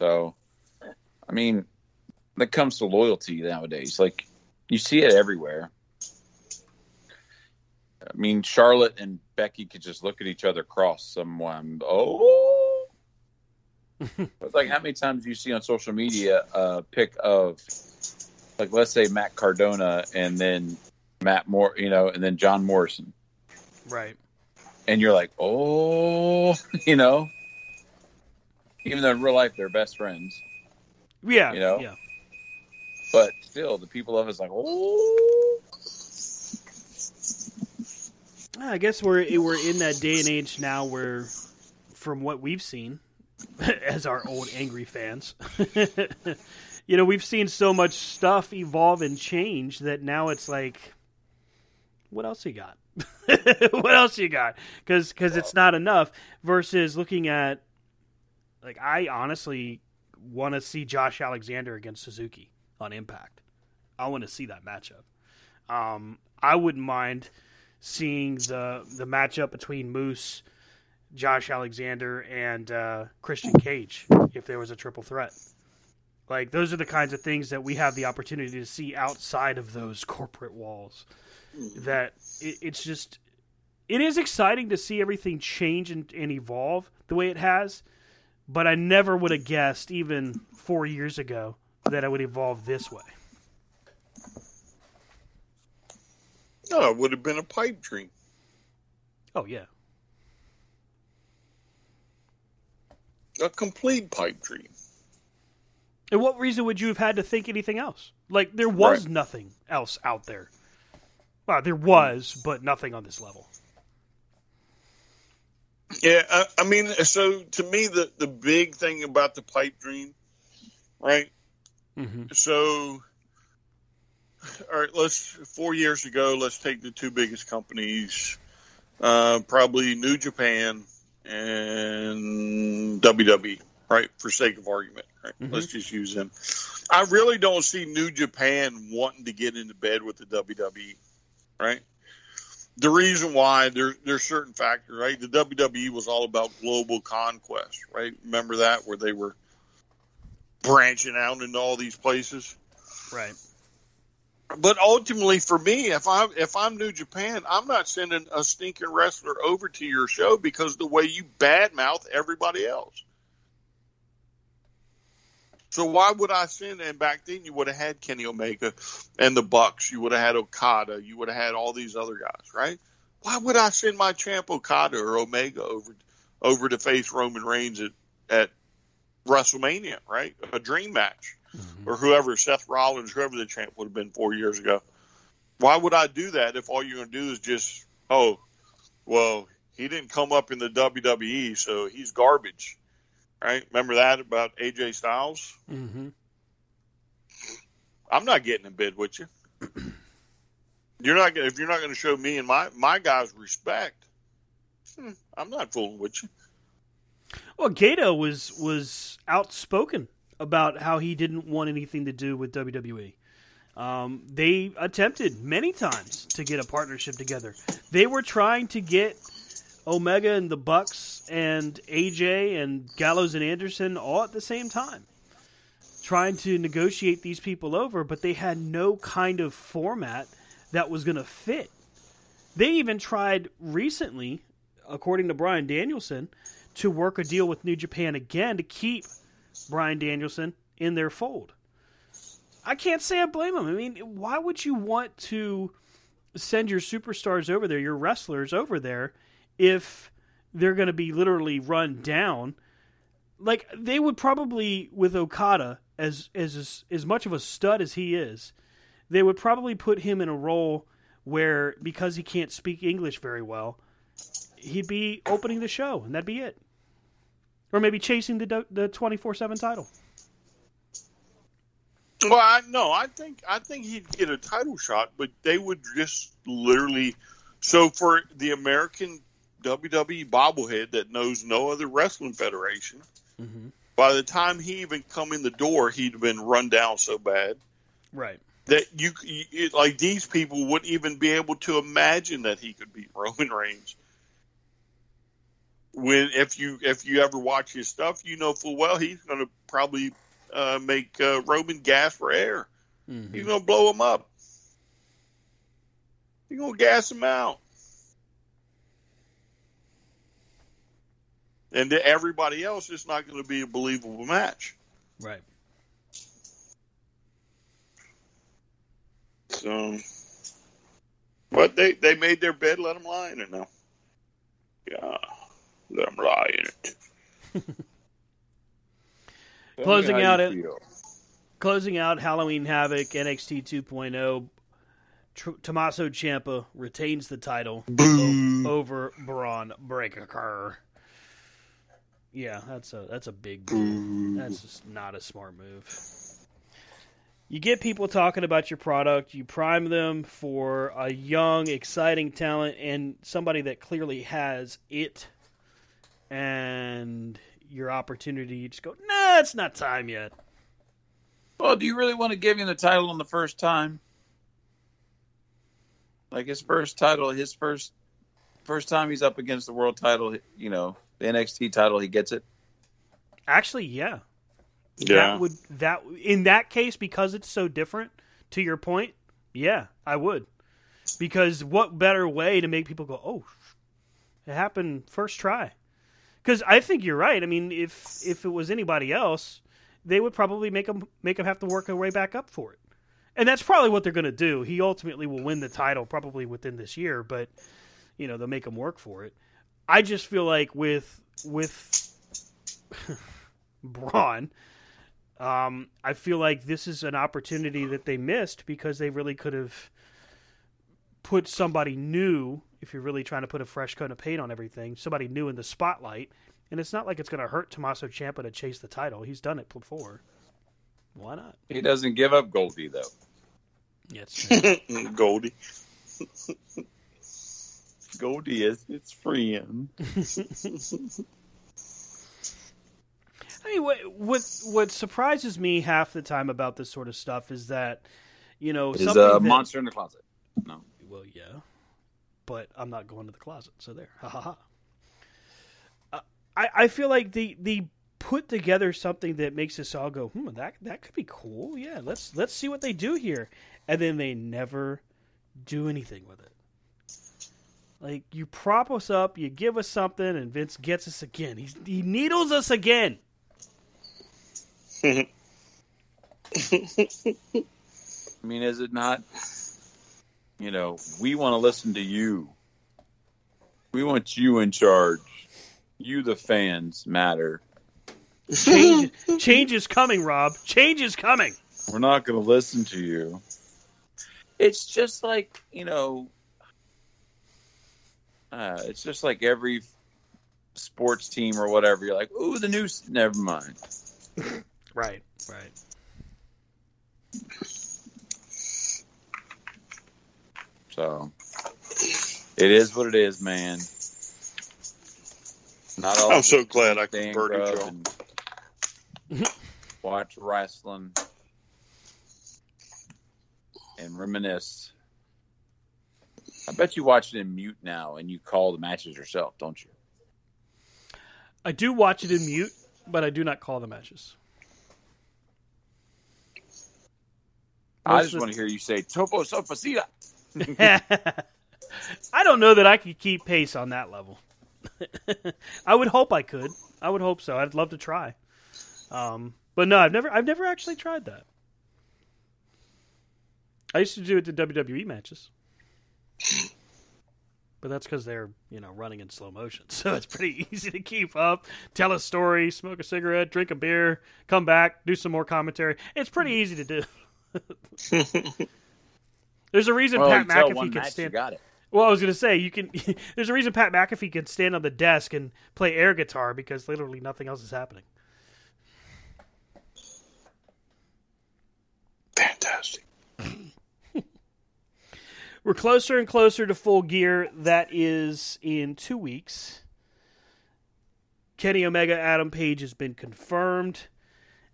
So, I mean, when it comes to loyalty nowadays, like you see it everywhere. I mean, Charlotte and Becky could just look at each other cross someone. Oh, it's like how many times do you see on social media a pic of, like, let's say Matt Cardona and then Matt Moore, you know, and then John Morrison, right? And you're like, oh, you know, even though in real life they're best friends. Yeah, you know. Yeah. But still, the people of us like, oh. I guess we're we're in that day and age now where, from what we've seen, as our old angry fans, you know, we've seen so much stuff evolve and change that now it's like, what else you got? what else you got? Because because it's not enough. Versus looking at like I honestly want to see Josh Alexander against Suzuki on Impact. I want to see that matchup. Um, I wouldn't mind seeing the the matchup between Moose, Josh Alexander, and uh, Christian Cage if there was a triple threat. Like those are the kinds of things that we have the opportunity to see outside of those corporate walls. That it, it's just it is exciting to see everything change and, and evolve the way it has but I never would have guessed, even four years ago, that it would evolve this way. No, it would have been a pipe dream. Oh yeah, a complete pipe dream. And what reason would you have had to think anything else? Like there was right. nothing else out there. Well, there was, but nothing on this level. Yeah, I, I, mean, so to me, the the big thing about the pipe dream, right? Mm-hmm. So, all right, let's four years ago, let's take the two biggest companies, uh, probably New Japan and WWE, right? For sake of argument, right? Mm-hmm. Let's just use them. I really don't see New Japan wanting to get into bed with the WWE, right? the reason why there there's certain factors, right? The WWE was all about global conquest, right? Remember that where they were branching out into all these places, right? But ultimately, for me, if I'm if I'm New Japan, I'm not sending a stinking wrestler over to your show because the way you badmouth everybody else. So why would I send? And back then, you would have had Kenny Omega and the Bucks. You would have had Okada. You would have had all these other guys, right? Why would I send my champ Okada or Omega over over to face Roman Reigns at, at WrestleMania, right? A dream match. mm-hmm. or whoever, Seth Rollins, whoever the champ would have been four years ago. Why would I do that if all you're going to do is just, oh, well, he didn't come up in the WWE, so he's garbage, right? Remember that about AJ Styles? Mm-hmm. I'm not getting in bed with you. You're not if you're not going to show me and my my guys respect. Hmm, I'm not fooling with you. Well, Gedo was was outspoken about how he didn't want anything to do with WWE. Um, they attempted many times to get a partnership together. They were trying to get Omega and the Bucks and AJ and Gallows and Anderson all at the same time, trying to negotiate these people over, but they had no kind of format that was going to fit. They even tried recently, according to Bryan Danielson, to work a deal with New Japan again to keep Bryan Danielson in their fold. I can't say I blame them. I mean, why would you want to send your superstars over there, your wrestlers over there, if they're going to be literally run down? Like they would probably with Okada as as as much of a stud as he is, they would probably put him in a role where because he can't speak English very well, he'd be opening the show and that'd be it. Or maybe chasing the the 24/7 title. Well, I, no, I think I think he'd get a title shot, but they would just literally. So for the American WWE bobblehead that knows no other wrestling federation, mm-hmm. by the time he even come in the door, he'd been run down so bad, right? That you, you like these people wouldn't even be able to imagine that he could beat Roman Reigns. When if you if you ever watch his stuff, you know full well he's going to probably uh, make uh, Roman gas for air. Mm-hmm. You're gonna blow him up. You're gonna gas him out. And to everybody else, it's not going to be a believable match. Right. So, but they they made their bed. Let them lie in it now. Yeah, let them lie in it. closing out it. Closing out Halloween Havoc NXT 2.0. Tr- Tommaso Ciampa retains the title o- over Bron Breakker. Yeah, that's a that's a big move. Mm-hmm. That's just not a smart move. You get people talking about your product, you prime them for a young, exciting talent and somebody that clearly has it and your opportunity, you just go, nah, it's not time yet. Well, do you really want to give him the title on the first time? Like his first title, his first first time he's up against the world title, you know, the NXT title, he gets it. Actually, yeah. Yeah. That would that in that case because it's so different. To your point, yeah, I would. Because what better way to make people go, "Oh, it happened first try." Because I think you're right. I mean, if if it was anybody else, they would probably make them make them have to work their way back up for it, and that's probably what they're going to do. He ultimately will win the title probably within this year, but you know they'll make him work for it. I just feel like with with Bron, um, I feel like this is an opportunity that they missed because they really could have put somebody new if you're really trying to put a fresh coat of paint on everything, somebody new in the spotlight. And it's not like it's going to hurt Tommaso Ciampa to chase the title. He's done it before. Why not? He doesn't give up Goldie though. Yes, Goldie. Goldie is its friend. I mean, what, what what surprises me half the time about this sort of stuff is that, you know, is a that- monster in the closet. No. Well, yeah, but I'm not going to the closet, so there. Ha ha ha. Uh, I I feel like the the put together something that makes us all go, hmm, that that could be cool. Yeah, let's let's see what they do here, and then they never do anything with it. Like you prop us up, you give us something, and Vince gets us again. He's, he needles us again. I mean, is it not? You know, we want to listen to you. We want you in charge. You, the fans, matter. Change, change is coming, Rob. Change is coming. We're not going to listen to you. It's just like you know. Uh, it's just like every sports team or whatever. You're like, ooh, the new. Never mind. Right, right. So it is what it is, man. Not all I'm so glad I stay in converted y'all. and watch wrestling and reminisce. I bet you watch it in mute now and you call the matches yourself, don't you? I do watch it in mute, but I do not call the matches. I just of- want to hear you say Topo Sofacita. I don't know that I could keep pace on that level. I would hope I could. I would hope so. I'd love to try. Um, but no, I've never I've never actually tried that. I used to do it to WWE matches. But that's because they're, you know, running in slow motion. So it's pretty easy to keep up, tell a story, smoke a cigarette, drink a beer, come back, do some more commentary. It's pretty easy to do. There's a reason Well, Pat McAfee can stand. You got it. Well, I was gonna say you can. there's a reason Pat McAfee can stand on the desk and play air guitar because literally nothing else is happening. Fantastic. We're closer and closer to full gear. That is in two weeks. Kenny Omega, Adam Page has been confirmed.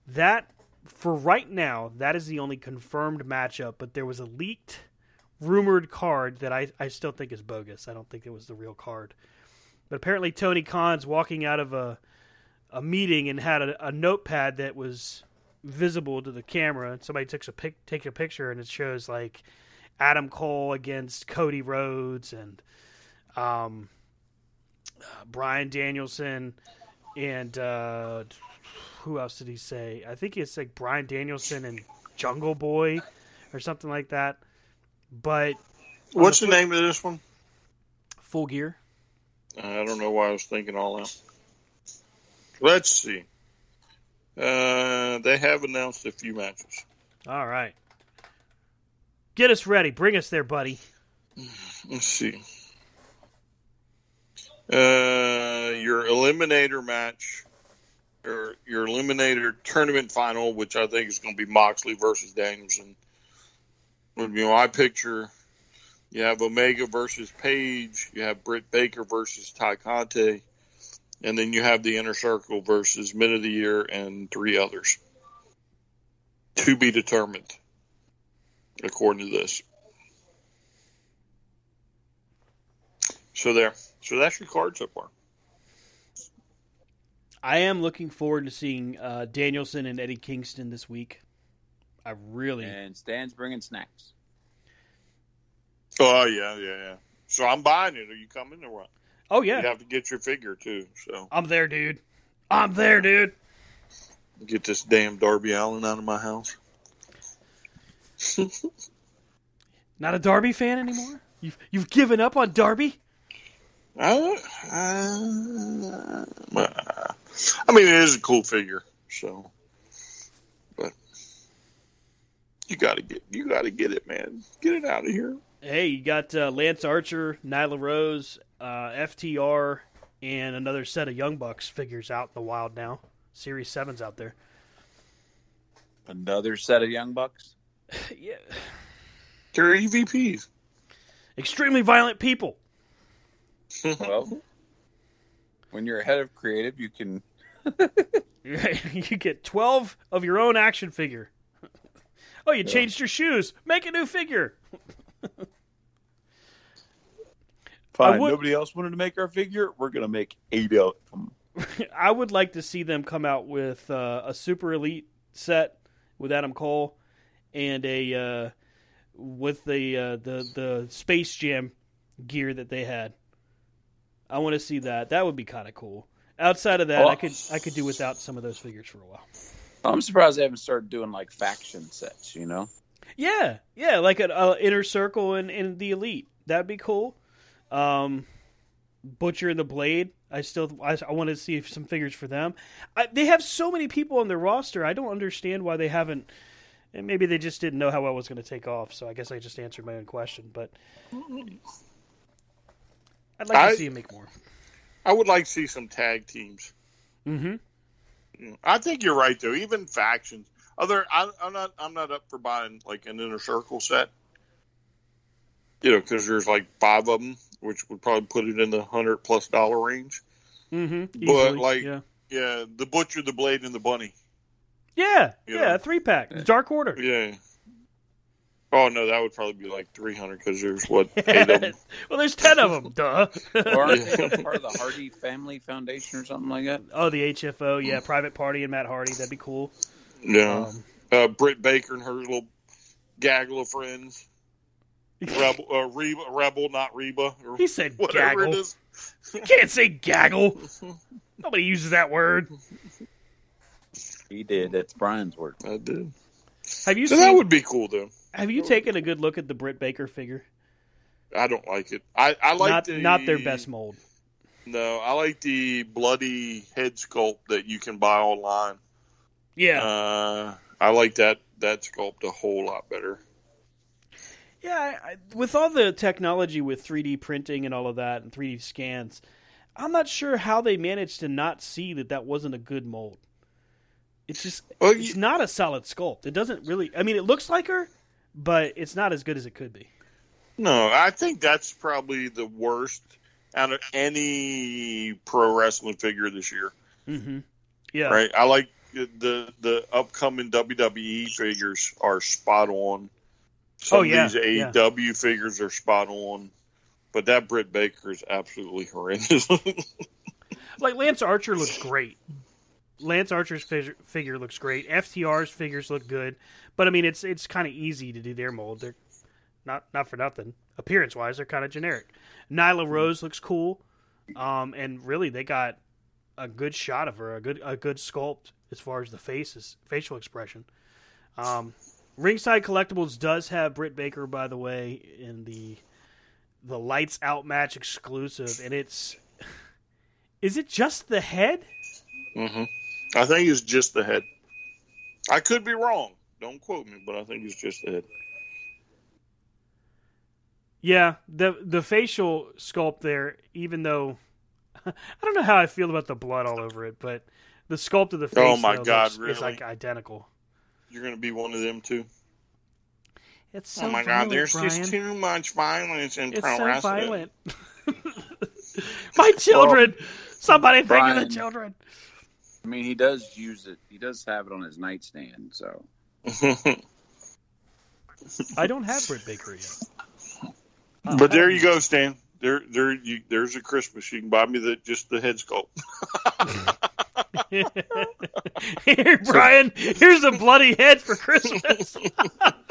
That, for right now, that is the only confirmed matchup. But there was a leaked, rumored card that I, I still think is bogus. I don't think it was the real card. But apparently, Tony Khan's walking out of a a meeting and had a, a notepad that was visible to the camera. Somebody took a pic, take a picture, and it shows like Adam Cole against Cody Rhodes and um, uh, Bryan Danielson and uh, who else did he say? I think it's like Bryan Danielson and Jungle Boy or something like that. But What's the flip- name of this one? Full Gear. I don't know why I was thinking all that. Let's see. Uh, they have announced a few matches. All right. Get us ready. Bring us there, buddy. Let's see. Uh, your eliminator match, or your eliminator tournament final, which I think is going to be Moxley versus Danielson. Would be my picture. You have Omega versus Page. You have Britt Baker versus Tay Conti, and then you have the Inner Circle versus Men of the Year and three others. To be determined, according to this. So there. So that's your card so far. I am looking forward to seeing uh, Danielson and Eddie Kingston this week. I really. And Stan's bringing snacks. Oh yeah, yeah, yeah. So I'm buying it. Are you coming or what? Oh yeah, You have to get your figure too. So I'm there, dude. I'm there, dude. get this damn Darby Allin out of my house. Not a Darby fan anymore. You've you've given up on Darby. Uh, uh, I mean, it is a cool figure. So, but you got to get you got to get it, man. Get it out of here. Hey, you got uh, Lance Archer, Nyla Rose, uh, FTR, and another set of Young Bucks figures out in the wild now. Series Seven's out there. Another set of young bucks. yeah, They're EVPs. extremely violent people. Well, when you're ahead of creative, you can. you get twelve of your own action figure. Oh, you changed your shoes. Make a new figure. Fine. would- Nobody else wanted to make our figure. We're gonna make eight of them. I would like to see them come out with uh, a super elite set with Adam Cole and a uh, with the uh, the the Space Jam gear that they had. I want to see that. That would be kind of cool. Outside of that, Oh. I could I could do without some of those figures for a while. I'm surprised they haven't started doing like faction sets. You know, Yeah, yeah, like an uh, inner circle and, and the elite. That'd be cool. Um, Butcher and the Blade. I still I, I want to see some figures for them. I, they have so many people on their roster. I don't understand why they haven't. And maybe they just didn't know how well it was going to take off. So I guess I just answered my own question. But I'd like I- to see him make more. I would like to see some tag teams. Mm-hmm. Mm, I think you're right though. Even factions. Other, I, I'm not. I'm not up for buying like an inner circle set. You know, because there's like five of them, which would probably put it in the hundred plus dollar range. Mm-hmm. But like, yeah, yeah, the butcher, the blade, and the bunny. Yeah, You yeah, know. a three pack, Dark Order. Yeah. Oh no, that would probably be like three hundred because there's what eight of them. well, there's ten of them. Duh. Or are they part of the Hardy Family Foundation or something like that? oh, the HFO. Yeah, Private Party and Matt Hardy. That'd be cool. Yeah. Um, uh, Britt Baker and her little gaggle of friends. Rebel, uh, Reba, Rebel, not Reba. Or He said whatever gaggle. it is. You can't say gaggle. Nobody uses that word. He did. That's Brian's work. I did. Have you So seen? that would be cool though. Have you taken a good look at the Britt Baker figure? I don't like it. I, I like not the not their best mold. No, I like the bloody head sculpt that you can buy online. Yeah, Uh, I like that that sculpt a whole lot better. yeah. I, I, with all the technology with 3D printing and all of that and 3D scans, I'm not sure how they managed to not see that that wasn't a good mold. It's just Well, it's you- not a solid sculpt. It doesn't really. I mean, it looks like her, but it's not as good as it could be. No, I think that's probably the worst out of any pro wrestling figure this year. Mm-hmm. Yeah. Right? I like the the upcoming WWE figures are spot on. Some Oh, yeah, of these yeah. AEW figures are spot on. But that Britt Baker is absolutely horrendous. Like Lance Archer looks great. Lance Archer's figure, looks great. FTR's figures look good, but I mean it's it's kind of easy to do their mold. They're not not for nothing. Appearance wise, they're kind of generic. Nyla Rose looks cool, um, and really they got a good shot of her, a good a good sculpt as far as the faces facial expression. Um, Ringside Collectibles does have Britt Baker, by the way, in the the lights out match exclusive, and it's is it just the head? hmm I think it's just the head. I could be wrong. Don't quote me, but I think it's just the head. Yeah, the the facial sculpt there, even though I don't know how I feel about the blood all over it, but the sculpt of the oh face Oh my though, God, looks- is like identical. You're to be one of them too. It's oh so oh my violent, God, there's Brian. just too much violence in It's pro so wrestling. violent. my children, somebody think of the children. I mean, he does use it. He does have it on his nightstand. So I don't have Britt Baker yet. but there you go, Stan. There, there, you, there's a Christmas. You can buy me the just the head sculpt. Here, Brian, here's a bloody head for Christmas.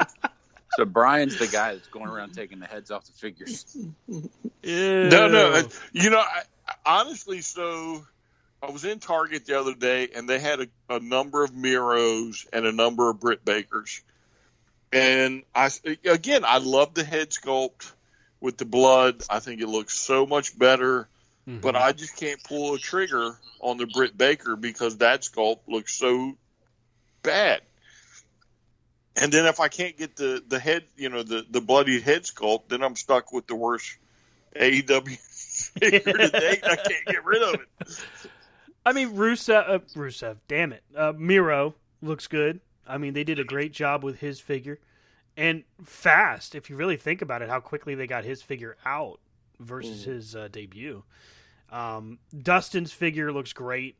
so Brian's the guy that's going around taking the heads off the figures. No, no. uh, You know, I, I- honestly, so I was in Target the other day, and they had a, a number of Miros and a number of Britt Bakers. And I again, I love the head sculpt with the blood. I think it looks so much better. Mm-hmm. But I just can't pull a trigger on the Britt Baker because that sculpt looks so bad. And then if I can't get the, the head, you know, the, the bloody head sculpt, then I'm stuck with the worst AEW figure to date. I can't get rid of it. I mean, Rusev, uh, Rusev, damn it, uh, Miro looks good. I mean, they did a great job with his figure, and fast. If you really think about it, how quickly they got his figure out versus his uh, debut. Um, Dustin's figure looks great.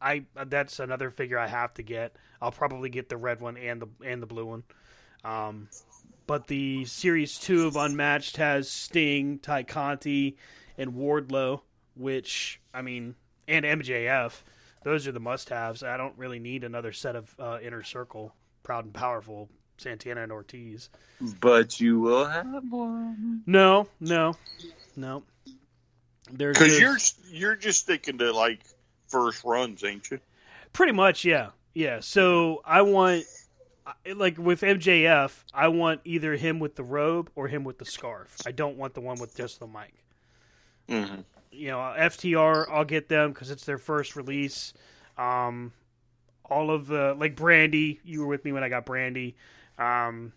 I that's another figure I have to get. I'll probably get the red one and the and the blue one. Um, but the series two of Unmatched has Sting, Tay Conti, and Wardlow, which I mean, and MJF. Those are the must-haves. I don't really need another set of uh, Inner Circle, Proud and Powerful, Santana and Ortiz. But you will have one. No, no, no. There's Because there's- you're you're just sticking to like first runs, ain't you? Pretty much, yeah, yeah. So I want, like with MJF, I want either him with the robe or him with the scarf. I don't want the one with just the mic. Mm-hmm. You know, FTR, I'll get them because it's their first release. Um, all of the like Brandy, you were with me when I got Brandy. Um,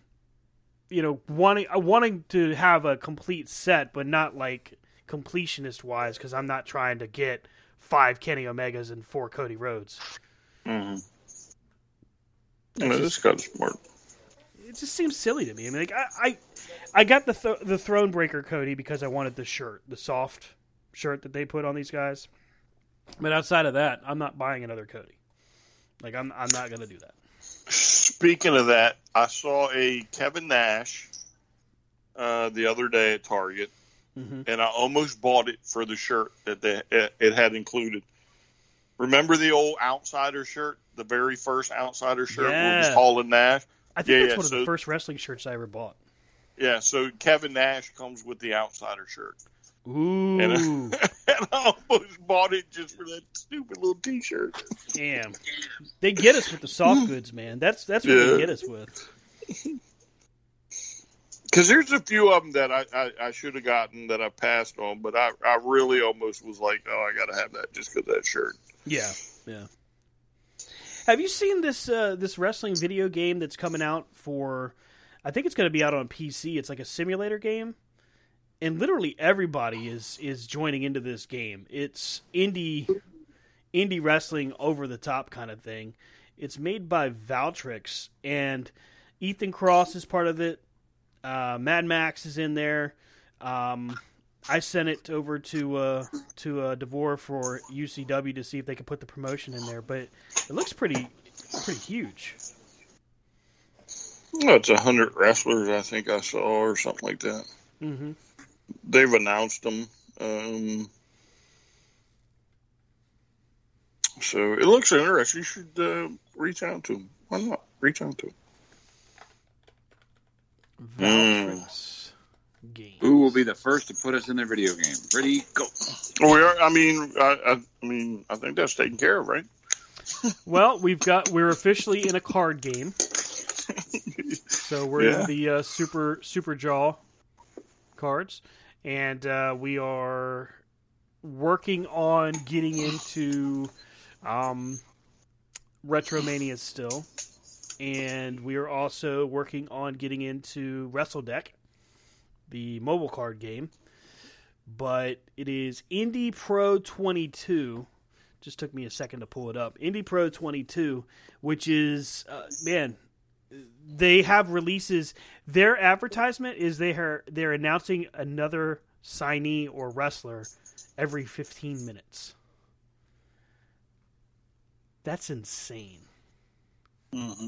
you know, wanting uh, wanting to have a complete set, but not like completionist wise, because I'm not trying to get five Kenny Omegas and four Cody Rhodes. Mm-hmm. No, this guy's smart. It just seems silly to me. I mean, like I, I, I got the th- the Throne Breaker Cody because I wanted the shirt, the soft shirt that they put on these guys. But outside of that, I'm not buying another Cody. Like I'm, I'm not gonna do that. Speaking of that, I saw a Kevin Nash uh, the other day at Target, Mhm. and I almost bought it for the shirt that they, it, had included. Remember the old outsider shirt, the very first outsider shirt it was Yeah. Hall and Nash? I think yeah, that's yeah, one of so, the first wrestling shirts I ever bought. Yeah, so Kevin Nash comes with the outsider shirt. Ooh, And, and I almost bought it just for that stupid little T-shirt. damn! They get us with the soft goods, man. That's that's what Yeah. they get us with. Because there's a few of them that I, I, I should have gotten that I passed on, but I, I really almost was like, oh, I got to have that just because that shirt. Yeah, yeah. Have you seen this uh, this wrestling video game that's coming out for? I think it's going to be out on PC. It's like a simulator game, and literally everybody is is joining into this game. It's indie indie wrestling over the top kind of thing. It's made by Valtrix, and Ethan Cross is part of it. Uh, Mad Max is in there. Um, I sent it over to uh, to uh, Devore for UCW to see if they could put the promotion in there, but it looks pretty pretty huge. Oh, it's a hundred wrestlers, I think I saw, or something like that. Mm-hmm. They've announced them. Um, so it looks interesting. You should uh, reach out to them. Why not? Reach out to them. Valtrix game. Who will be the first to put us in their video game? Ready, go. Well, we are. I mean, I, I, I mean, I think that's taken care of, right? Well, we've got we're officially in a card game, so we're Yeah. in the uh, super super jaw cards, and uh, we are working on getting into um, Retromania still, and we are also working on getting into Wrestle Deck, the mobile card game. But it is Indie Pro 22. Just took me a second to pull it up. Indie Pro 22, which is uh, man, they have releases. Their advertisement is they are they're announcing another signee or wrestler every 15 minutes. That's insane. Mm-hmm.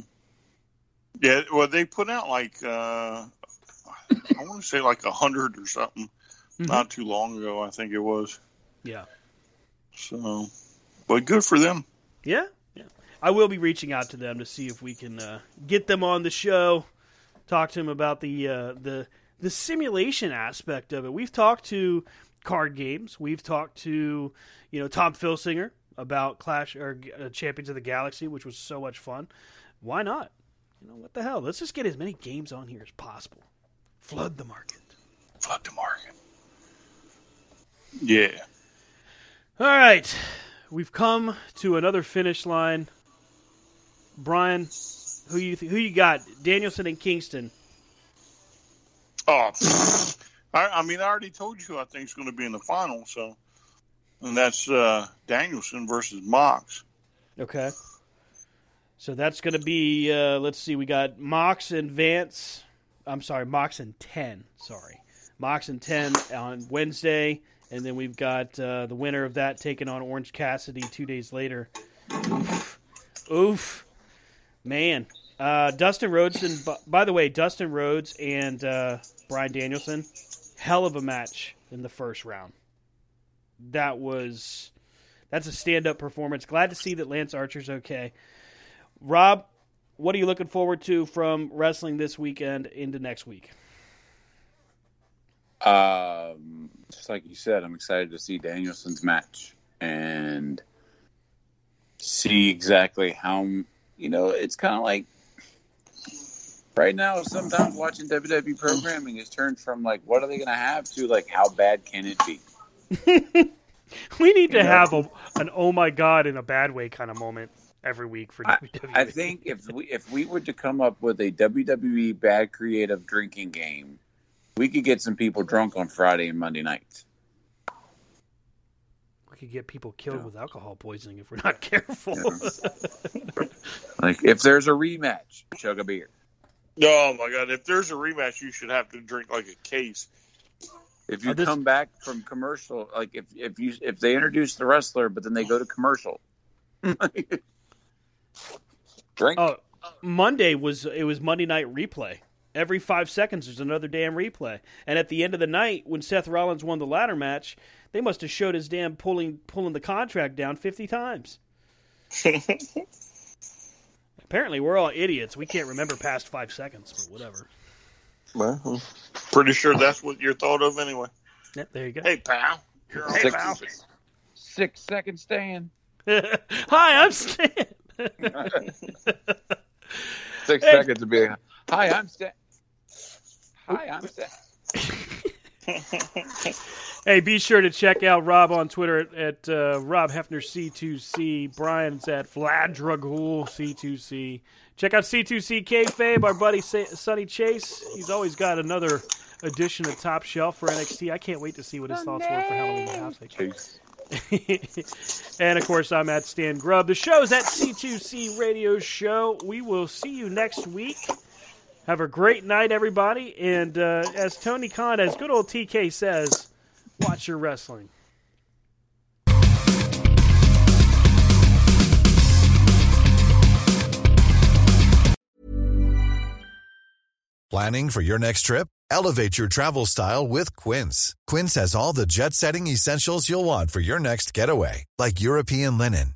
Yeah. Well, they put out like uh, I want to say like a hundred or something not too long ago. I think it was. Yeah. So, but good for them. Yeah. I will be reaching out to them to see if we can uh, get them on the show, talk to them about the uh, the the simulation aspect of it. We've talked to card games. We've talked to you know Tom Filsinger about Clash or uh, Champions of the Galaxy, which was so much fun. Why not? You know what the hell? Let's just get as many games on here as possible. Flood the market. Flood the market. Yeah. All right, we've come to another finish line. Brian, who you who you got? Danielson and Kingston. Oh, I, I mean, I already told you who I think is going to be in the final. So, and that's uh, Danielson versus Mox. Okay. So that's going to be. Uh, let's see. We got Mox and Vance. I'm sorry, Mox and Ten. Sorry, Mox and Ten on Wednesday, and then we've got uh, the winner of that taking on Orange Cassidy two days later. Oof, oof, man. Uh, Dustin Rhodes and by the way, Dustin Rhodes and uh, Bryan Danielson, hell of a match in the first round. That was that's a stand up performance. Glad to see that Lance Archer's okay. Rob, what are you looking forward to from wrestling this weekend into next week? Um, just like you said, I'm excited to see Danielson's match and see exactly how you know. It's kind of like right now. Sometimes watching WWE programming has turned from like, what are they going to have to like, how bad can it be? we need to know? have a, an oh my god in a bad way kind of moment every week for I, WWE. I think if we if we were to come up with a WWE bad creative drinking game, we could get some people drunk on Friday and Monday nights. We could get people killed with alcohol poisoning if we're not careful. Like if there's a rematch, chug a beer. Oh my god! If there's a rematch, you should have to drink like a case. If uh, you Oh, this- come back from commercial, like if if you if they introduce the wrestler, but then they go to commercial, drink. Oh, Monday was it was Monday Night Replay. Every five seconds, there's another damn replay. And at the end of the night, when Seth Rollins won the ladder match, they must have showed his damn pulling pulling the contract down fifty times. Apparently, we're all idiots. We can't remember past five seconds, but whatever. Well, I'm pretty sure that's what you're thought of anyway. Yep, there you go. Hey, pal. You're on Six- pal. Six second stand. Hi, I'm Stan. Six Hey. seconds to be. Hi, I'm Stan. Hi, I'm Stan. Hey, be sure to check out Rob on Twitter at, at uh, Rob Hefner C2C. Brian's at Vladragul C2C. Check out C2C Kayfabe, our buddy Sonny Chase. He's always got another edition of Top Shelf for NXT. I can't wait to see what his thoughts were for Halloween Havoc. and of course, I'm at Stan Grubb. The show's at C2C Radio Show. We will see you next week. Have a great night, everybody. And uh, as Tony Khan, as good old TK says, watch your wrestling. Planning for your next trip? Elevate your travel style with Quince. Quince has all the jet setting essentials you'll want for your next getaway, like European linen,